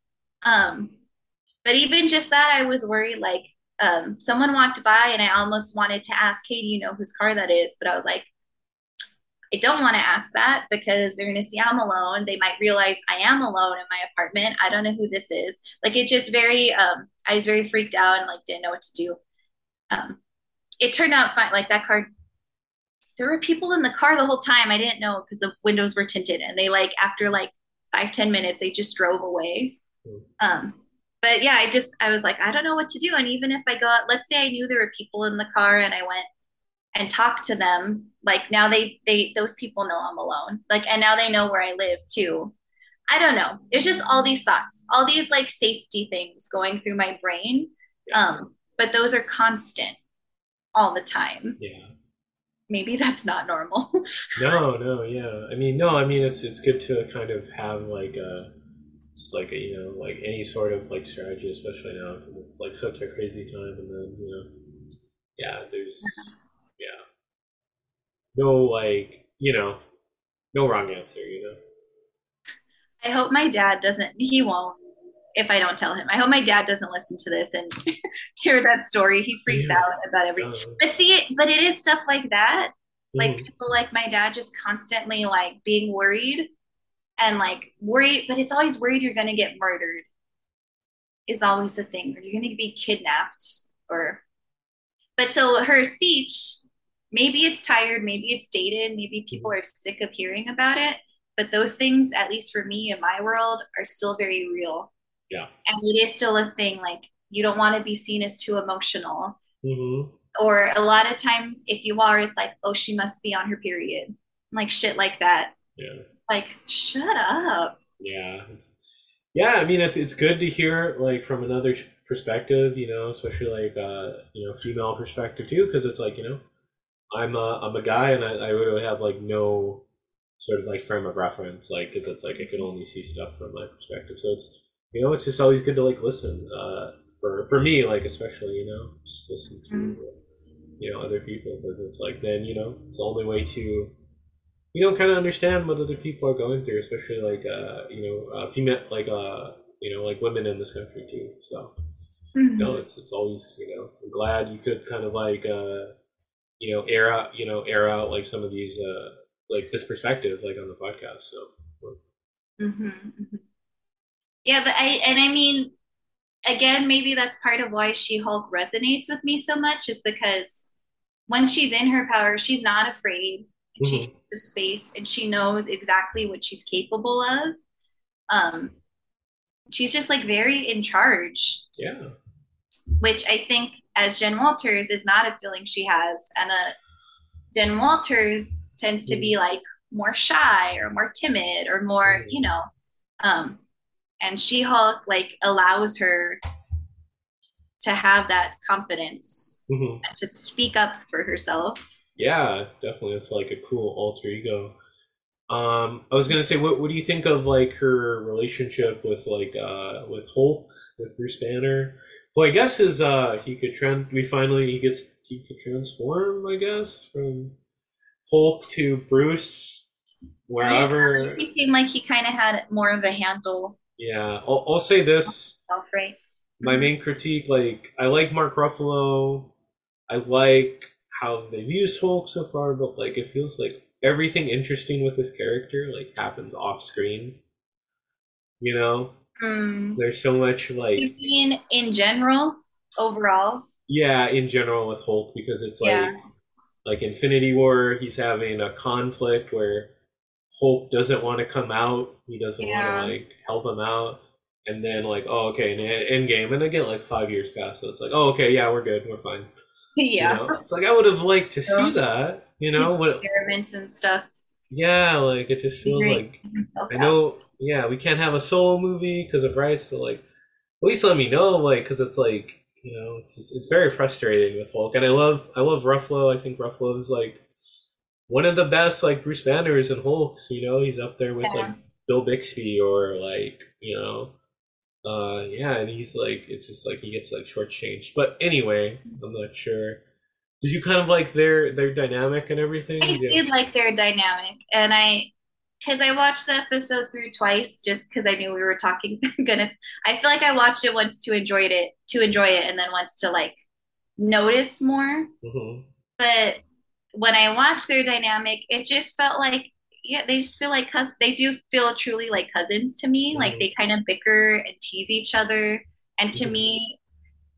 Um, but even just that, I was worried. Like, um, someone walked by, and I almost wanted to ask, "Hey, do you know whose car that is?" But I was like, I don't want to ask that because they're going to see I'm alone. They might realize I am alone in my apartment. I don't know who this is. Like, it just very. Um, I was very freaked out and like didn't know what to do. Um, it turned out fine. Like that car there were people in the car the whole time. I didn't know because the windows were tinted, and they like after like five ten minutes they just drove away. Um, but yeah, I just I was like I don't know what to do, and even if I go, out, let's say I knew there were people in the car, and I went and talked to them, like now they they those people know I'm alone, like and now they know where I live too. I don't know. It's just all these thoughts, all these like safety things going through my brain. Um, but those are constant all the time Yeah. maybe that's not normal. No, no, yeah. I mean, no, I mean it's it's good to kind of have like a just like a, you know like any sort of like strategy, especially now it's like such a crazy time, and then you know, yeah, there's yeah, no like you know, no wrong answer, you know. I hope my dad doesn't, he won't if I don't tell him. I hope my dad doesn't listen to this and hear that story. He freaks Yeah. out about everything. Uh, But see, but it is stuff like that. Like mhm. people like my dad just constantly like being worried and like worried, but it's always worried you're going to get murdered is always the thing, or you're going to be kidnapped or, but so her speech, maybe it's tired, maybe it's dated, maybe people are sick of hearing about it. But those things, at least for me in my world, are still very real. Yeah. And it is still a thing. Like you don't want to be seen as too emotional Mm-hmm. or a lot of times if you are it's like oh she must be on her period like shit like that Yeah. Like shut up Yeah, it's yeah. I mean, it's it's good to hear like from another perspective, you know, especially like uh, you know female perspective too, because it's like you know, I'm a I'm a guy and I, I really have like no sort of like frame of reference, like because it's like I can only see stuff from my perspective. So it's you know, it's just always good to like listen. Uh, for for me, like especially you know, just listen to Mhm. you know other people because it's like then you know it's the only way to you know kind of understand what other people are going through especially like uh you know uh, female like uh you know like women in this country too so. You know it's it's always you know i'm glad you could kind of like uh you know air out you know air out like some of these uh like this perspective like on the podcast so. Hmm hmm yeah but i and i mean again maybe that's part of why she hulk resonates with me so much is because when she's in her power she's not afraid she Mhm. takes the space and she knows exactly what she's capable of um she's just like very in charge yeah which I think, as Jen Walters, is not a feeling she has. And uh, Jen Walters tends to be like more shy or more timid or more, Mhm. you know. Um, and She Hulk like allows her to have that confidence Mhm. and to speak up for herself. Yeah, definitely. It's like a cool alter ego. Um, I was gonna say, what what do you think of like her relationship with like uh with Hulk, with Bruce Banner? Well, I guess his uh he could trend. We finally he gets he could transform. I guess from Hulk to Bruce, wherever. He seemed like he kind of had more of a handle. Yeah, I'll, I'll say this. Self, right? My main critique, like, I like Mark Ruffalo. I like how they've used Hulk so far, but like, it feels like everything interesting with this character like happens off screen. You know, Mm. there's so much like You mean in general, overall? yeah in general with hulk because it's like Yeah. like infinity war he's having a conflict where hulk doesn't want to come out he doesn't Yeah. want to like help him out and then like oh okay in end game and again like five years pass so it's like oh okay yeah we're good we're fine You yeah. know? it's like i would have liked to Yeah. see that you know what Experiments and stuff. yeah like it just feels like I know, yeah, we can't have a solo movie because of rights, but like, at least let me know, like, because it's like, you know, it's just, it's very frustrating with Hulk, and I love, I love Ruffalo. I think Ruffalo is like one of the best, like Bruce Banners and Hulks. You know, he's up there with Yeah. like Bill Bixby or like, you know, uh, yeah, and he's like, it's just like he gets like shortchanged. But anyway, I'm not sure. Did you kind of like their their dynamic and everything? I Yeah. did like their dynamic, and I, because I watched the episode through twice, just because I knew we were talking. gonna, I feel like I watched it once to enjoy it, to enjoy it, and then once to like notice more. Mhm. But when I watched their dynamic, it just felt like, yeah, they just feel like cuz they do feel truly like cousins to me. Like Mhm. they kind of bicker and tease each other, and to Mhm. me,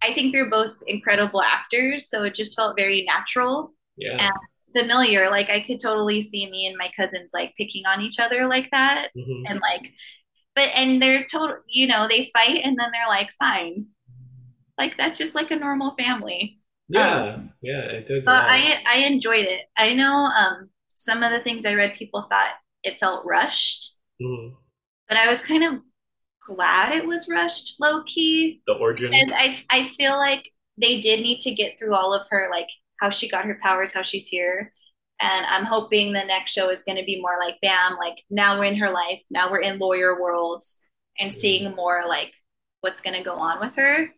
I think they're both incredible actors, so it just felt very natural Yeah. and familiar. Like I could totally see me and my cousins like picking on each other like that, Mhm. and like, but and they're total, you know, they fight and then they're like, fine, like that's just like a normal family. Yeah. Yeah. It did. Well. I I enjoyed it. I know um some of the things I read, people thought it felt rushed, Mhm. but I was kind of glad it was rushed, low key. The origin. I I feel like they did need to get through all of her like how she got her powers, how she's here. And I'm hoping the next show is going to be more like bam, like now we're in her life, now we're in lawyer world and seeing more like what's going to go on with her.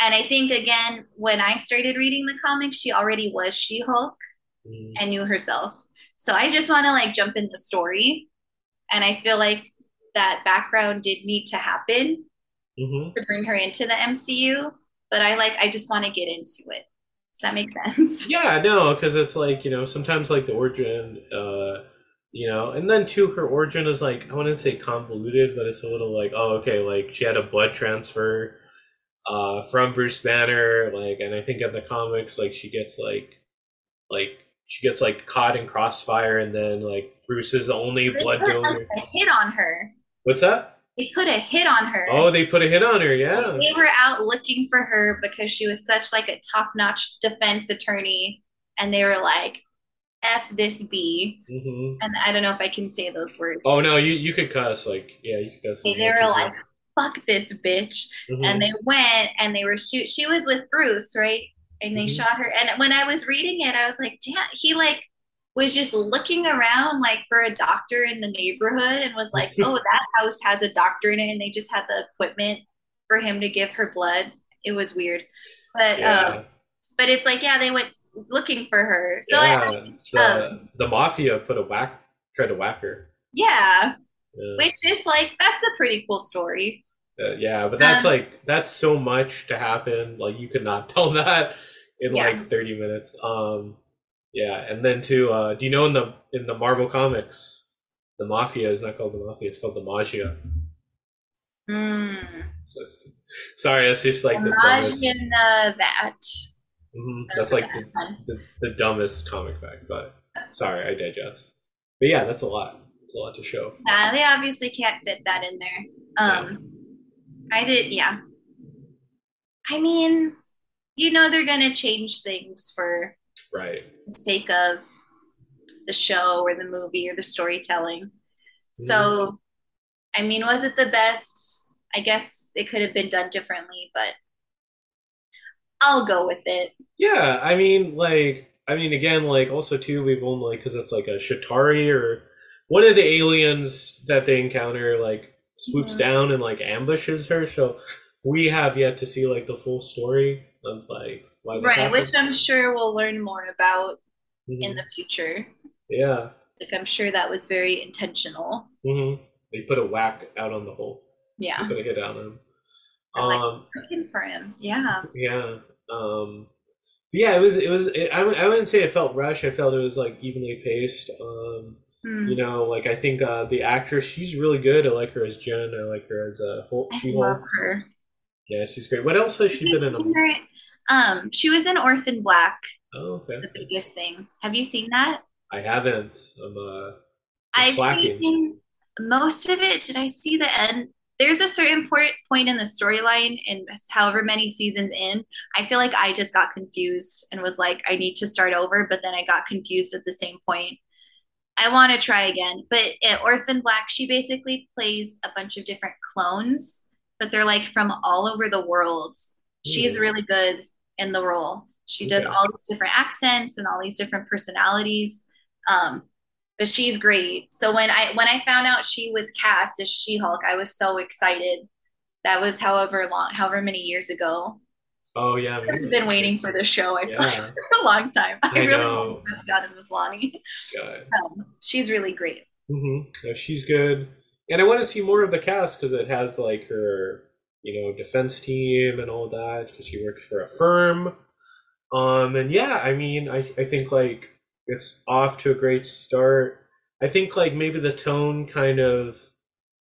And I think again, when I started reading the comics, she already was She-Hulk Mm. And knew herself. So I just want to like jump in the story. And I feel like that background did need to happen Mhm. to bring her into the MCU, but I like I just want to get into it. Does that make sense? Yeah, no, because it's like you know sometimes like the origin, uh, you know, and then too her origin is like I wouldn't say convoluted, but it's a little like oh okay, like she had a blood transfer, uh, from Bruce Banner, like, and I think in the comics like she gets like, like she gets like caught in crossfire, and then like Bruce is the only They blood donor. a hit on her. What's that? They put a hit on her. Oh, they put a hit on her. Yeah. They were out looking for her because she was such like a top-notch defense attorney, and they were like, "F this B." hmm And I don't know if I can say those words. Oh no, you you could cuss like yeah, you could cuss. They, they were like, "Fuck this bitch." Mhm. and they went and they were shoot she was with bruce right and they Mhm. shot her and when i was reading it i was like damn he like was just looking around like for a doctor in the neighborhood and was like oh that house has a doctor in it and they just had the equipment for him to give her blood it was weird but yeah. um but it's like yeah they went looking for her so yeah, I, it's, uh, um, the mafia put a whack, tried to whack her. yeah Yeah, which is like that's a pretty cool story Uh, yeah, but that's um, like that's so much to happen. Like you could not tell that in Yeah. like thirty minutes. Um, yeah, and then too, uh, do you know in the in the Marvel comics, the mafia is not called the mafia; it's called the Maggia. mm. So sorry, that's just like the dumbest. uh, that Mhm, That That's like the, the, the dumbest comic fact. But sorry, I digest. But yeah, that's a lot. It's a lot to show. Yeah, they obviously can't fit that in there. Um, I did, yeah. I mean, you know, they're gonna change things for Right. the sake of the show or the movie or the storytelling. So, I mean, was it the best? I guess it could have been done differently, but I'll go with it. Yeah, I mean, like, I mean, again, like, also too, we've only because it's like a Chitauri or one of the aliens that they encounter, like, swoops Mhm. down and like ambushes her. So we have yet to see like the full story of like why right, happened. which I'm sure we'll learn more about Mhm. in the future. yeah. Like I'm sure that was very intentional. hmm They put a whack out on the hole. Yeah. Put a hit on him. I like- Um, Working for him. Yeah. yeah. Um, yeah, it was. It was. It, I, I wouldn't say it felt rushed. I felt it was like evenly paced. Um, Hmm. you know, like I think uh, the actress, she's really good. I like her as Jen. I like her as uh, Hulk. I She love her. Yeah, she's great. What else has she been in? A, Um, she was in Orphan Black, oh, okay. the biggest thing. Have you seen that? I haven't. I'm uh, I've slacking. seen most of it. Did I see the end? There's a certain point point in the storyline, and however many seasons in, I feel like I just got confused and was like, I need to start over. But then I got confused at the same point. I want to try again. But in Orphan Black, she basically plays a bunch of different clones, but they're like from all over the world. She's Hmm. really good in the role. She does Okay. all these different accents and all these different personalities. Um, but she's great. So when I when I found out she was cast as She-Hulk, I was so excited. That was however long, however many years ago. Oh yeah. I've been waiting for this show. I like Yeah. for a long time. I, I really know. love Tatiana Maslany. God. Um, she's really great. Mm-hmm. Yeah, she's good, and I want to see more of the cast because it has like her, you know, defense team and all that. Because she works for a firm, um, and yeah, I mean, I I think like it's off to a great start. I think like maybe the tone kind of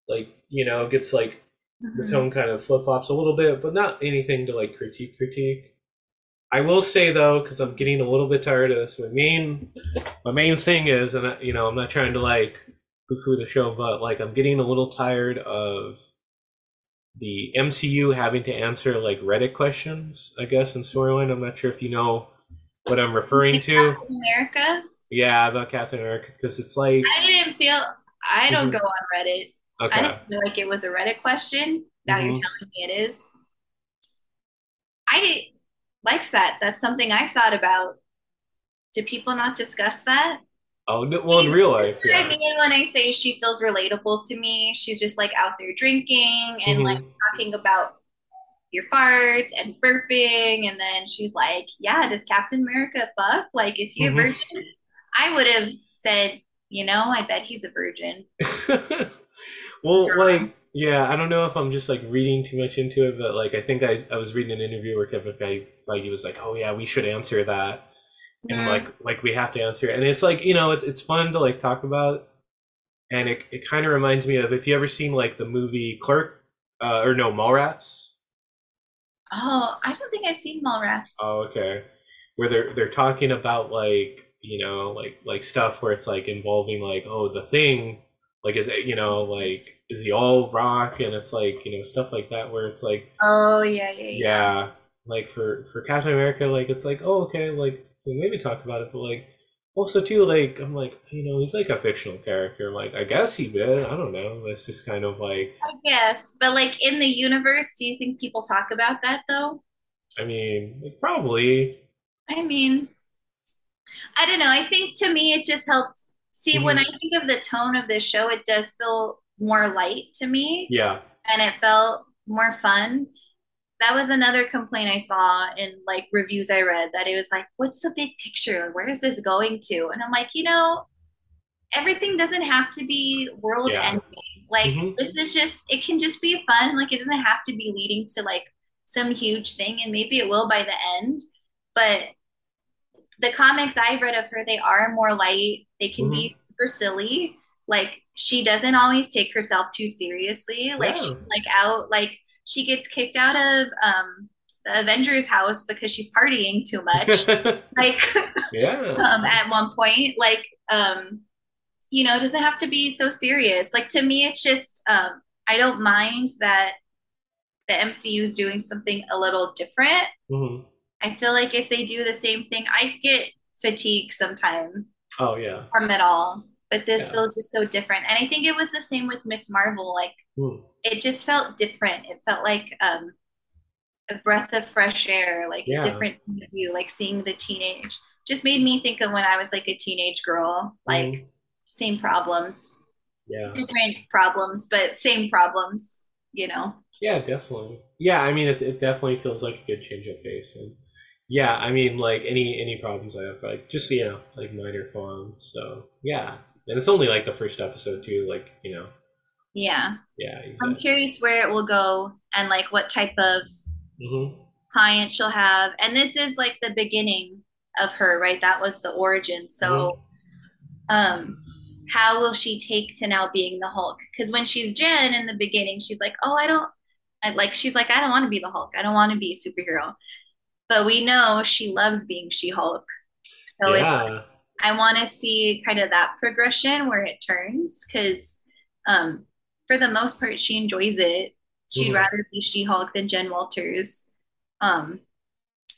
like you know gets like the Mhm. tone kind of flip flops a little bit, but not anything to like critique critique. I will say though, because I'm getting a little bit tired of this. My main, my main thing is, and I, you know, I'm not trying to like poo-poo the show, but like I'm getting a little tired of the MCU having to answer like Reddit questions. I guess in storyline, I'm not sure if you know what I'm referring to. Captain America. Yeah, about Captain America, because it's like I didn't feel. I don't Mhm. go on Reddit. Okay. I didn't feel like it was a Reddit question. Now you're Mhm. telling me it is. I liked that. That's something I've thought about. Do people not discuss that? Oh no- well, in real life, I mean, when I say she feels relatable to me, she's just like out there drinking and Mhm. like talking about your farts and burping, and then she's like, "Yeah, does Captain America fuck? Like, is he a Mhm. virgin?" I would have said, "You know, I bet he's a virgin." well, Yeah. like, yeah, I don't know if I'm just like reading too much into it, but like, I think I, I was reading an interview where Kevin Feige was like, "Oh yeah, we should answer that," and like, like we have to answer it, and it's like, you know, it's it's fun to like talk about, and it it kind of reminds me of if you ever seen like the movie Clerk, uh, or no, Mallrats. Oh, I don't think I've seen Mallrats. Oh, okay. Where they're they're talking about like you know like like stuff where it's like involving like oh the thing like is it you know like is he all rock and it's like you know stuff like that where it's like Oh, yeah, yeah, yeah. yeah like for for Captain America like it's like oh okay like we maybe talk about it but like also too like I'm like you know he's like a fictional character I'm like I guess he did I don't know it's just kind of like I guess, but like in the universe, do you think people talk about that though? I mean like, probably I mean, I don't know. I think to me, it just helps. See, when I Mm-hmm. think of the tone of this show, it does feel more light to me yeah and it felt more fun. That was another complaint I saw in like reviews I read that it was like, what's the big picture? Where is this going to? And I'm like, you know, everything doesn't have to be world Yeah. ending. Like, Mhm. this is just, it can just be fun. Like, it doesn't have to be leading to like some huge thing, and maybe it will by the end. But the comics I've read of her, they are more light. They can be super silly. Like she doesn't always take herself too seriously. Like Yeah. she's like out like she gets kicked out of um the Avengers house because she's partying too much. like yeah um at one point. Like um you know, it doesn't have to be so serious. Like to me it's just um I don't mind that the MCU is doing something a little different. Mhm. I feel like if they do the same thing, I get fatigue sometimes oh yeah from it all. But this Yeah. feels just so different. And I think it was the same with Ms. Marvel. Like Hmm. It just felt different. It felt like um a breath of fresh air, like Yeah. a different view, like seeing the teenage. Just made me think of when I was like a teenage girl, like Mhm. same problems, yeah different problems, but same problems, you know. Yeah, definitely. Yeah, I mean, it's it definitely feels like a good change of pace, and yeah, I mean, like any any problems I have, like just you know, like minor qualms. So yeah, and it's only like the first episode too. Like you know, Yeah. yeah. I'm curious where it will go and like what type of hmm client she'll have. And this is like the beginning of her, right? That was the origin. So um how will she take to now being the Hulk? Because when she's Jen in the beginning, she's like, "Oh, I don't I, like." She's like, "I don't want to be the Hulk. I don't want to be a superhero." But we know she loves being She-Hulk. So it's yeah. I want to see kind of that progression where it turns because um, for the most part, she enjoys it. She'd Mhm. rather be She Hulk than Jen Walters. Um,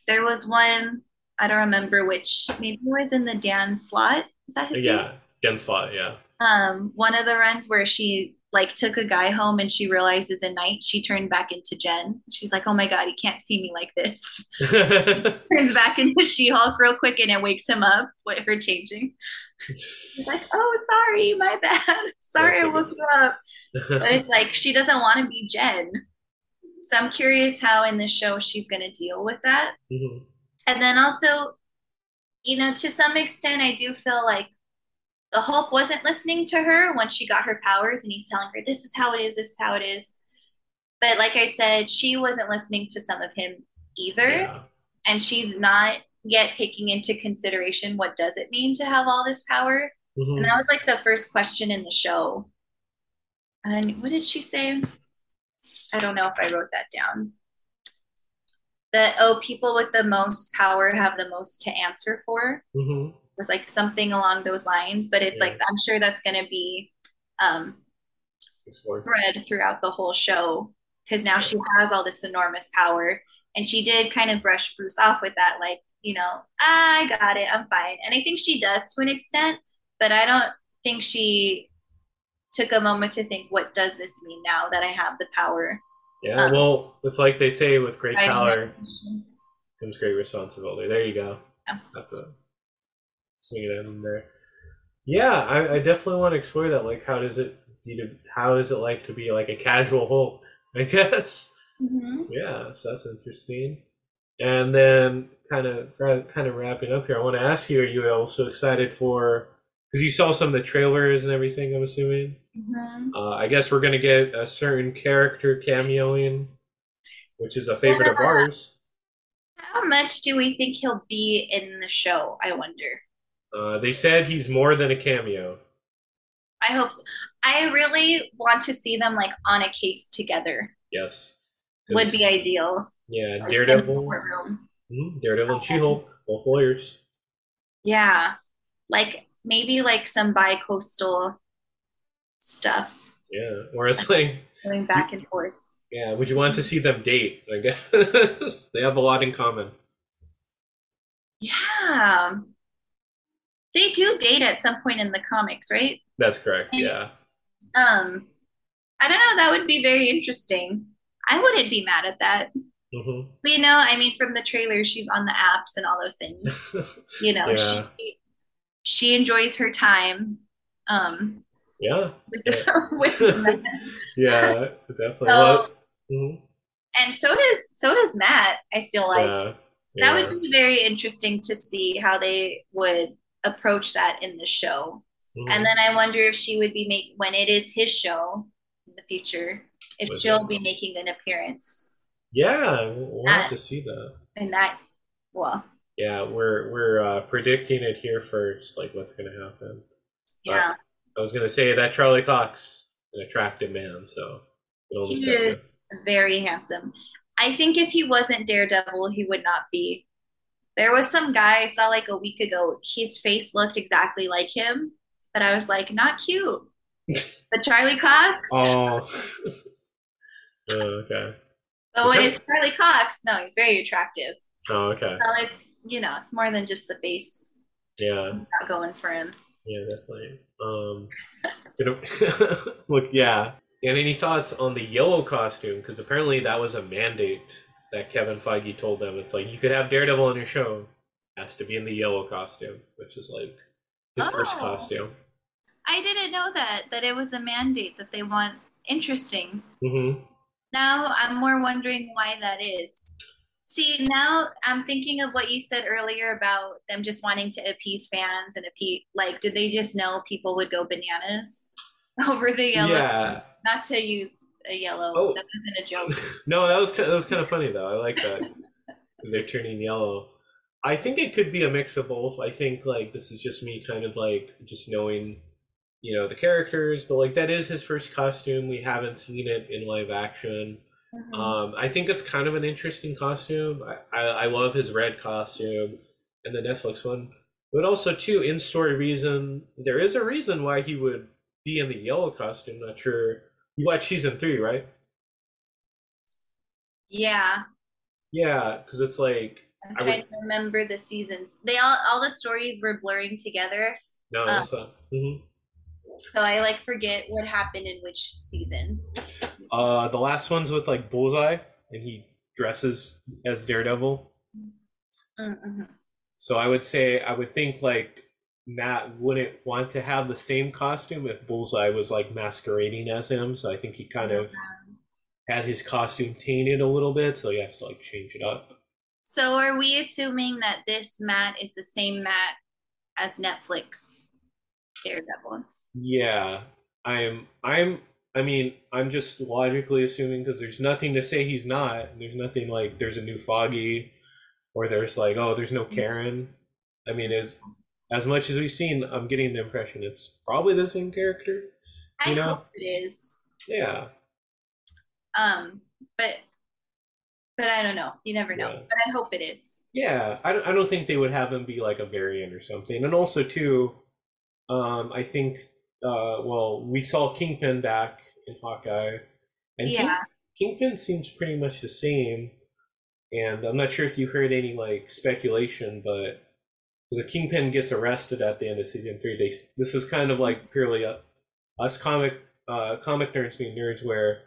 there was one, I don't remember which, maybe it was in the Dan Slott. Is that his name? yeah. Dan Slott. Yeah. Um, one of the runs where she like took a guy home and she realizes at night she turned back into Jen. She's like, oh my God, he can't see me like this. Turns back into She Hulk real quick and it wakes him up with her changing. He's like, oh, sorry, my bad. Sorry, I woke you up. But it's like she doesn't want to be Jen. So I'm curious how in this show she's going to deal with that. Mhm. And then also, you know, to some extent, I do feel like the Hulk wasn't listening to her when she got her powers and he's telling her, this is how it is, this is how it is. But like I said, she wasn't listening to some of him either. Yeah. And she's not yet taking into consideration what does it mean to have all this power. Mhm. And that was like the first question in the show. And what did she say? I don't know if I wrote that down. That, oh, people with the most power have the most to answer for. Mhm. It was like something along those lines. But it's Yeah. like, I'm sure that's going to be um, thread throughout the whole show because now she has all this enormous power. And she did kind of brush Bruce off with that, like, you know, I got it, I'm fine. And I think she does to an extent, but I don't think she took a moment to think, what does this mean now that I have the power? Yeah. Um, well, it's like they say with great power comes great responsibility. There you go. Yeah. Have to swing it in there. Yeah, I, I definitely want to explore that. Like, how does it how is it like to be like a casual Hulk? I guess. Mhm. Yeah, so that's interesting. And then, kind of, kind of wrapping up here, I want to ask you: Are you also excited for? Because you saw some of the trailers and everything. I'm assuming. Mhm. Uh, I guess we're gonna get a certain character cameoing, which is a favorite of ours. How much do we think he'll be in the show? I wonder. Uh, they said he's more than a cameo. I hope so. I really want to see them like on a case together. Yes. Would be ideal. Yeah, Like, in the Daredevil, mhm, Daredevil, and She-Hulk, both lawyers. Yeah. Like maybe like some bi-coastal stuff Yeah, or it's like, going back and forth. yeah, would you want to see them date? I guess they have a lot in common. Yeah. They do date at some point in the comics, right? That's correct. Yeah. Um I don't know, that would be very interesting. I wouldn't be mad at that. hmm We know, I mean, from the trailer, she's on the apps and all those things. You know, Yeah. she she enjoys her time um yeah. with, Yeah. with. Yeah. Definitely. So- mhm, and so does so does Matt, I feel like. yeah. That would be very interesting to see how they would approach that in the show. mhm. And then I wonder if she would be make when it is his show in the future, if Was she'll it? be making an appearance Yeah, we'll have That- to see that. And that. Well, Yeah, we're we're uh, predicting it here first, like what's going to happen. yeah, I was going to say that Charlie Cox, an attractive man, so He is. very handsome. I think if he wasn't Daredevil, he would not be. There was some guy I saw like a week ago. His face looked exactly like him, but I was like, not cute. but Charlie Cox. Oh. oh, okay. But when it's Charlie Cox, no, he's very attractive. Oh, okay. So it's you know, it's more than just the base. Yeah, not going for him. yeah, definitely. Um, look, yeah. And any thoughts on the yellow costume? Because apparently that was a mandate that Kevin Feige told them. It's like you could have Daredevil on your show, has to be in the yellow costume, which is like his first Oh. costume. I didn't know that that it was a mandate that they want. Interesting. hmm Now I'm more wondering why that is. See, now I'm thinking of what you said earlier about them just wanting to appease fans and appease, like, did they just know people would go bananas over the yellow? Yeah. Not to use a yellow. Oh. That wasn't a joke. no, that was that was kind of funny though. I like that they're turning yellow. I think it could be a mix of both. I think like this is just me kind of like just knowing, you know, the characters, but like that is his first costume. We haven't seen it in live action. Mhm. Um, I think it's kind of an interesting costume. I, I, I love his red costume and the Netflix one, but also too in story reason there is a reason why he would be in the yellow costume. Not sure. You watched season three, right? yeah, Yeah, because it's like I'm I trying would- to remember the seasons. They all all the stories were blurring together, no, Uh, that's not. mhm. so I like forget what happened in which season. Uh, the last one's with like Bullseye, and he dresses as Daredevil. Mm-hmm. So I would say I would think like Matt wouldn't want to have the same costume if Bullseye was like masquerading as him. So I think he kind of had his costume tainted a little bit, so he has to like change it up. So are we assuming that this Matt is the same Matt as Netflix Daredevil? Yeah, I'm. I'm. I mean, I'm just logically assuming because there's nothing to say he's not. There's nothing like there's a new Foggy, or there's like oh there's no Karen. I mean, it's as much as we've seen. I'm getting the impression it's probably the same character. I You know? hope it is. Yeah, Um, but but I don't know. You never know. Yeah. But I hope it is. yeah. I don't, I don't think they would have him be like a variant or something. And also too, um, I think uh, well we saw Kingpin back in Hawkeye, and King- Kingpin seems pretty much the same, and I'm not sure if you heard any like speculation, but because the Kingpin gets arrested at the end of season three, they this is kind of like purely a, us comic uh, comic nerds being nerds, where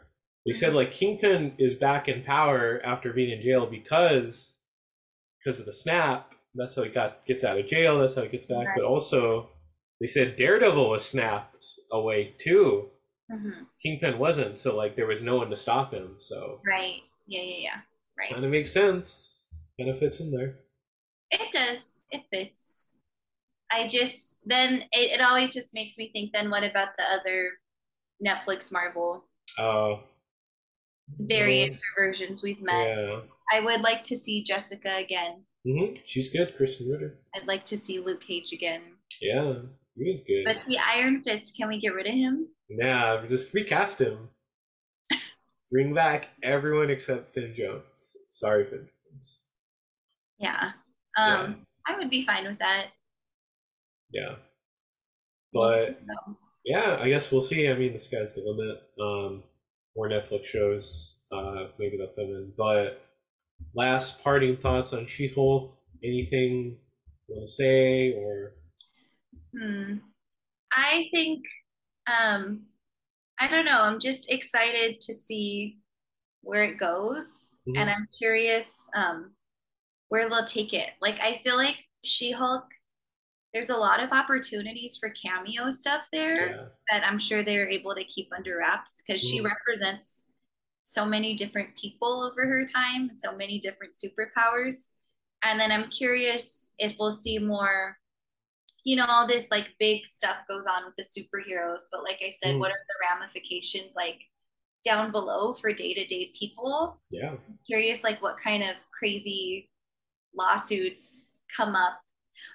they said like Kingpin is back in power after being in jail because because of the snap. That's how he got gets out of jail. That's how he gets back. Right. But also, they said Daredevil was snapped away too. hmm Kingpin wasn't, so like there was no one to stop him. So Right. Yeah. Yeah. Yeah. Right. kind of makes sense. Kind of fits in there. It does. It fits. I just then it, it always just makes me think. Then what about the other Netflix Marvel Uh, variants or versions we've met? yeah. I would like to see Jessica again. Mm-hmm. She's good, Krysten Ritter. I'd like to see Luke Cage again. Yeah, he was good. But the Iron Fist, can we get rid of him? nah, just recast him. Bring back everyone except Finn Jones. Sorry, Finn Jones. Yeah. Um, I would be fine with that. Yeah, We'll but yeah, I guess we'll see. I mean, the sky's the limit. Um, more Netflix shows. Uh, maybe they'll come in. But last parting thoughts on She-Hulk. Anything you want to say or? Hmm. I think um I don't know, I'm just excited to see where it goes Mhm. and I'm curious um where they'll take it. Like I feel like She-Hulk there's a lot of opportunities for cameo stuff there Yeah. that I'm sure they're able to keep under wraps because she Mhm. represents so many different people over her time, and so many different superpowers. And then I'm curious if we'll see more, you know, all this like big stuff goes on with the superheroes. But like I said, Mm. what are the ramifications like down below for day to day people? Yeah. curious like what kind of crazy lawsuits come up.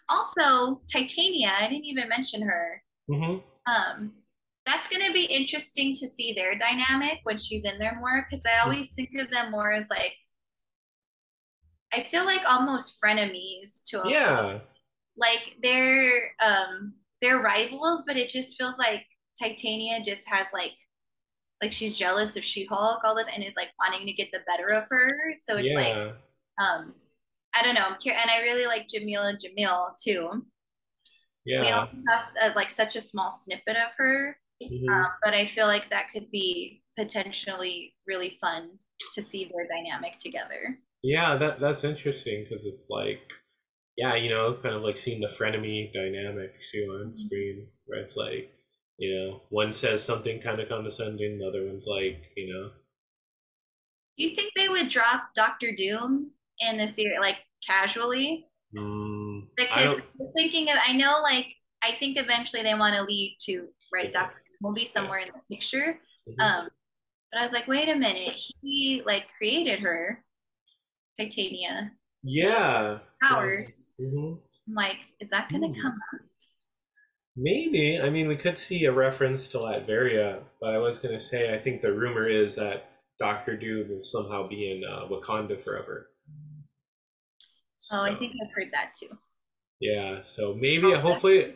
Also, Titania, I didn't even mention her. hmm Um, that's going to be interesting to see their dynamic when she's in there more because I always think of them more as like I feel like almost frenemies to a Yeah. Like they're um they're rivals, but it just feels like Titania just has like like she's jealous of She-Hulk all the time and is like wanting to get the better of her. So it's like um I don't know. I'm curious, and I really like Jameela Jamil too. Yeah, we Yeah. only saw uh, like such a small snippet of her, Mhm. um, but I feel like that could be potentially really fun to see their dynamic together. Yeah, that that's interesting because it's like, yeah, you know, kind of like seeing the frenemy dynamic too on screen, where it's like, you know, one says something kind of condescending, the other one's like, you know, Do you think they would drop Doctor Doom in the series, like casually? Mm, I Because I was thinking of, I know, like, I think eventually they want to lead to, right, Doctor Doom will be somewhere in the picture. Mhm. Um, but I was like, wait a minute, he like created her, Titania yeah. powers. hmm I'm like, is that gonna Hmm. come? Maybe. I mean, we could see a reference to Latveria, but I was going to say, I think the rumor is that Doctor Doom will somehow be in uh, Wakanda forever. Oh, I think I've heard that too. yeah. So maybe, hopefully,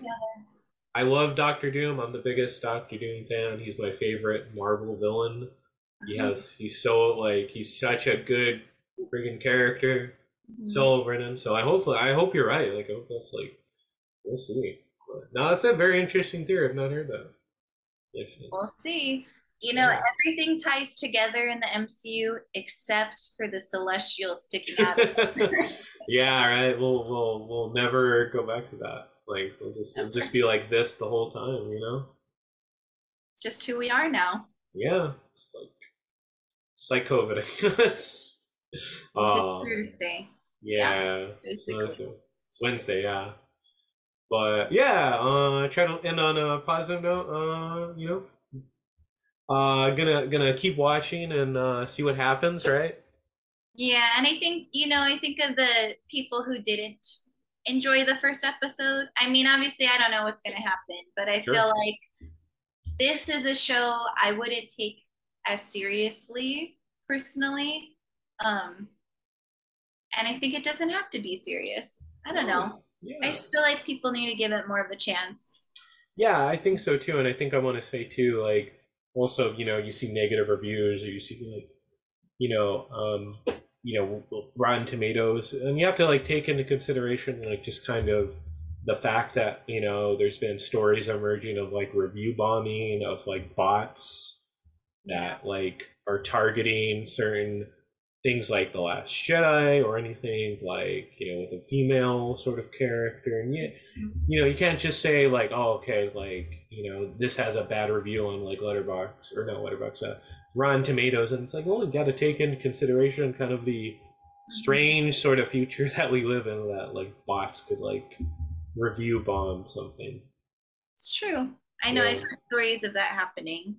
I love Doctor Doom. I'm the biggest Doctor Doom fan. He's my favorite Marvel villain. He has, he's so like, he's such a good friggin' character. So written. So I hopefully I hope you're right. Like I hope that's like we'll see. But, no, that's a very interesting theory. I've not heard that. We'll see. You know, everything ties together in the MCU except for the celestial sticking out. yeah, right. We'll we'll we'll never go back to that. Like we'll just it'll just be like this the whole time, you know? just who we are now. Yeah. It's like it's like COVID, I guess. Just Um, yeah. It's Wednesday, yeah. But yeah, uh, try to end on a positive note. Uh, you know, uh, gonna gonna keep watching and uh, see what happens, right? Yeah, and I think, you know, I think of the people who didn't enjoy the first episode. I mean, obviously, I don't know what's to happen, but I Sure. feel like this is a show I wouldn't take as seriously personally. Um, and I think it doesn't have to be serious. I don't know. I just feel like people need to give it more of a chance. yeah, I think so too, and I think I want to say too, like also, you know, you see negative reviews or you see like, you know, um, you know, Rotten Tomatoes, and you have to like take into consideration like just kind of the fact that you know there's been stories emerging of like review bombing of like bots that like are targeting certain things like the last jedi or anything like you know with a female sort of character and yet you know you can't just say like oh okay like you know this has a bad review on like Letterboxd or not Letterboxd uh, rotten tomatoes and it's like well you got to take into consideration kind of the strange sort of future that we live in that like bots could like review bomb something It's true. I know Yeah. I've heard stories of that happening.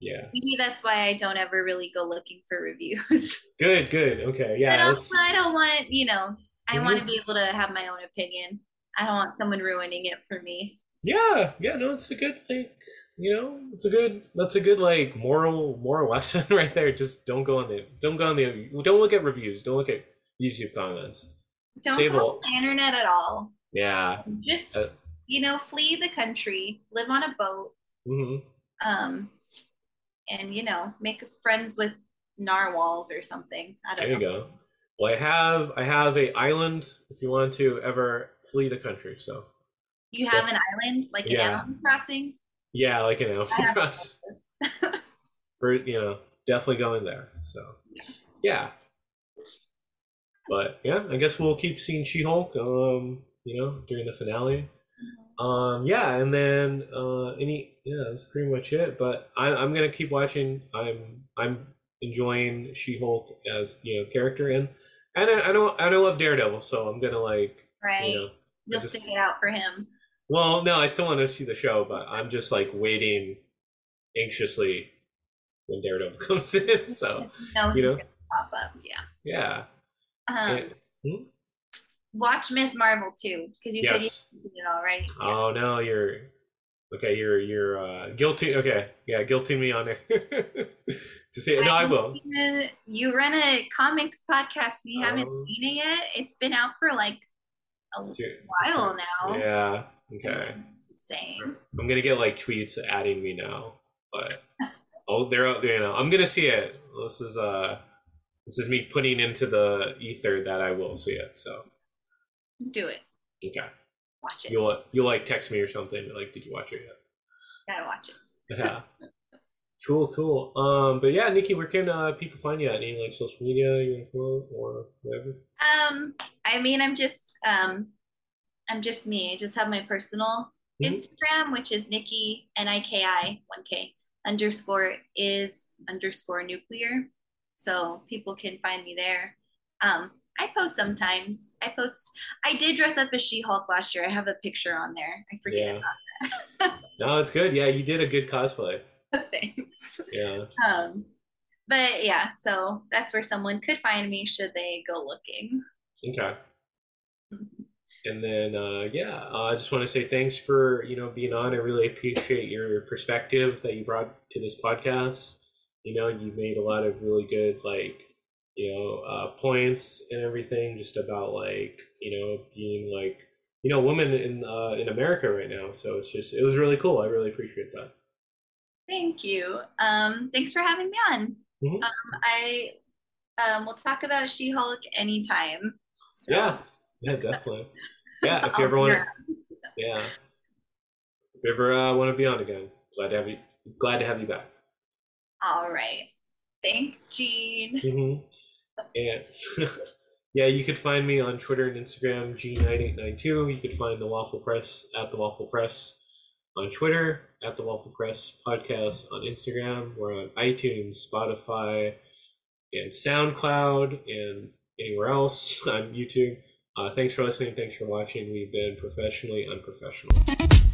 Yeah Maybe that's why I don't ever really go looking for reviews. good good okay yeah but also, I don't want, you know, I Mhm. want to be able to have my own opinion. I don't want someone ruining it for me. Yeah, yeah, no, it's a good like you know, it's a good that's a good like moral moral lesson right there. Just don't go on the don't go on the don't look at reviews, don't look at YouTube comments. Don't Save go on the internet at all. Yeah. Just, Uh, you know, flee the country, live on a boat, hmm um, and, you know, make friends with narwhals or something. I don't There you go. Well, I have I have a island if you want to ever flee the country. So You have an island, like an Yeah. Animal Crossing. yeah, like an Animal Crossing. for you know definitely going there. So yeah. But yeah, I guess we'll keep seeing She-Hulk. Um, you know, during the finale. Um, yeah, and then uh, any yeah, that's pretty much it. But I, I'm gonna keep watching. I'm I'm enjoying She-Hulk as you know character, and and I, I don't I don't love Daredevil, so I'm gonna like Right. you know. You'll just- stick it out for him. Well, no, I still want to see the show, but I'm just like waiting anxiously when Daredevil comes in. So No, you know, pop up. Yeah. yeah. Um, And- hmm? Watch Ms. Marvel too, because you said you Yes. did it already. Oh no, you're okay. You're you're uh, guilty. Okay, yeah, guilty me on it to say no. I will. Uh, You run a comics podcast you haven't Um, seen it yet. It's been out for like a Dude, while now. Yeah. Okay. Just saying. I'm gonna get like tweets adding me now, but oh, they're out there. You know, I'm gonna see it. This is uh, this is me putting into the ether that I will see it. So Do it. okay, Watch it. you'll you'll like text me or something. Like, did you watch it yet? Gotta watch it. Yeah. Cool, cool. Um, but yeah, Nikki, where can uh, people find you at? Any like social media you want to promote or whatever? Um, I mean, I'm just um, I'm just me. I just have my personal Mhm. Instagram, which is Nikki N I K I one K underscore is underscore nuclear. so people can find me there. Um, I post sometimes. I post. I did dress up as She-Hulk last year. I have a picture on there. I forget Yeah. about that. No, it's good. Yeah, you did a good cosplay. Thanks. Yeah. Um, but yeah, so that's where someone could find me should they go looking. Okay. And then, uh, yeah, uh, I just want to say thanks for you know being on. I really appreciate your perspective that you brought to this podcast. You know, you made a lot of really good like you know uh, points and everything just about like you know being like you know women in uh, in America right now. So it's just it was really cool. I really appreciate that. Thank you. Um, thanks for having me on. Mhm. Um, I um, will talk about She-Hulk anytime. So Yeah, yeah, definitely. Yeah, if you ever want, around. yeah, if you ever uh, want to be on again, glad to have you. Glad to have you back. All right. Thanks, Gene. hmm And yeah, you could find me on Twitter and Instagram, G9892. You could find the Waffle Press at the Waffle Press on Twitter, at the Waffle Press Podcast on Instagram. We're on iTunes, Spotify, and SoundCloud, and anywhere else on YouTube. Uh, thanks for listening. Thanks for watching. We've been professionally unprofessional.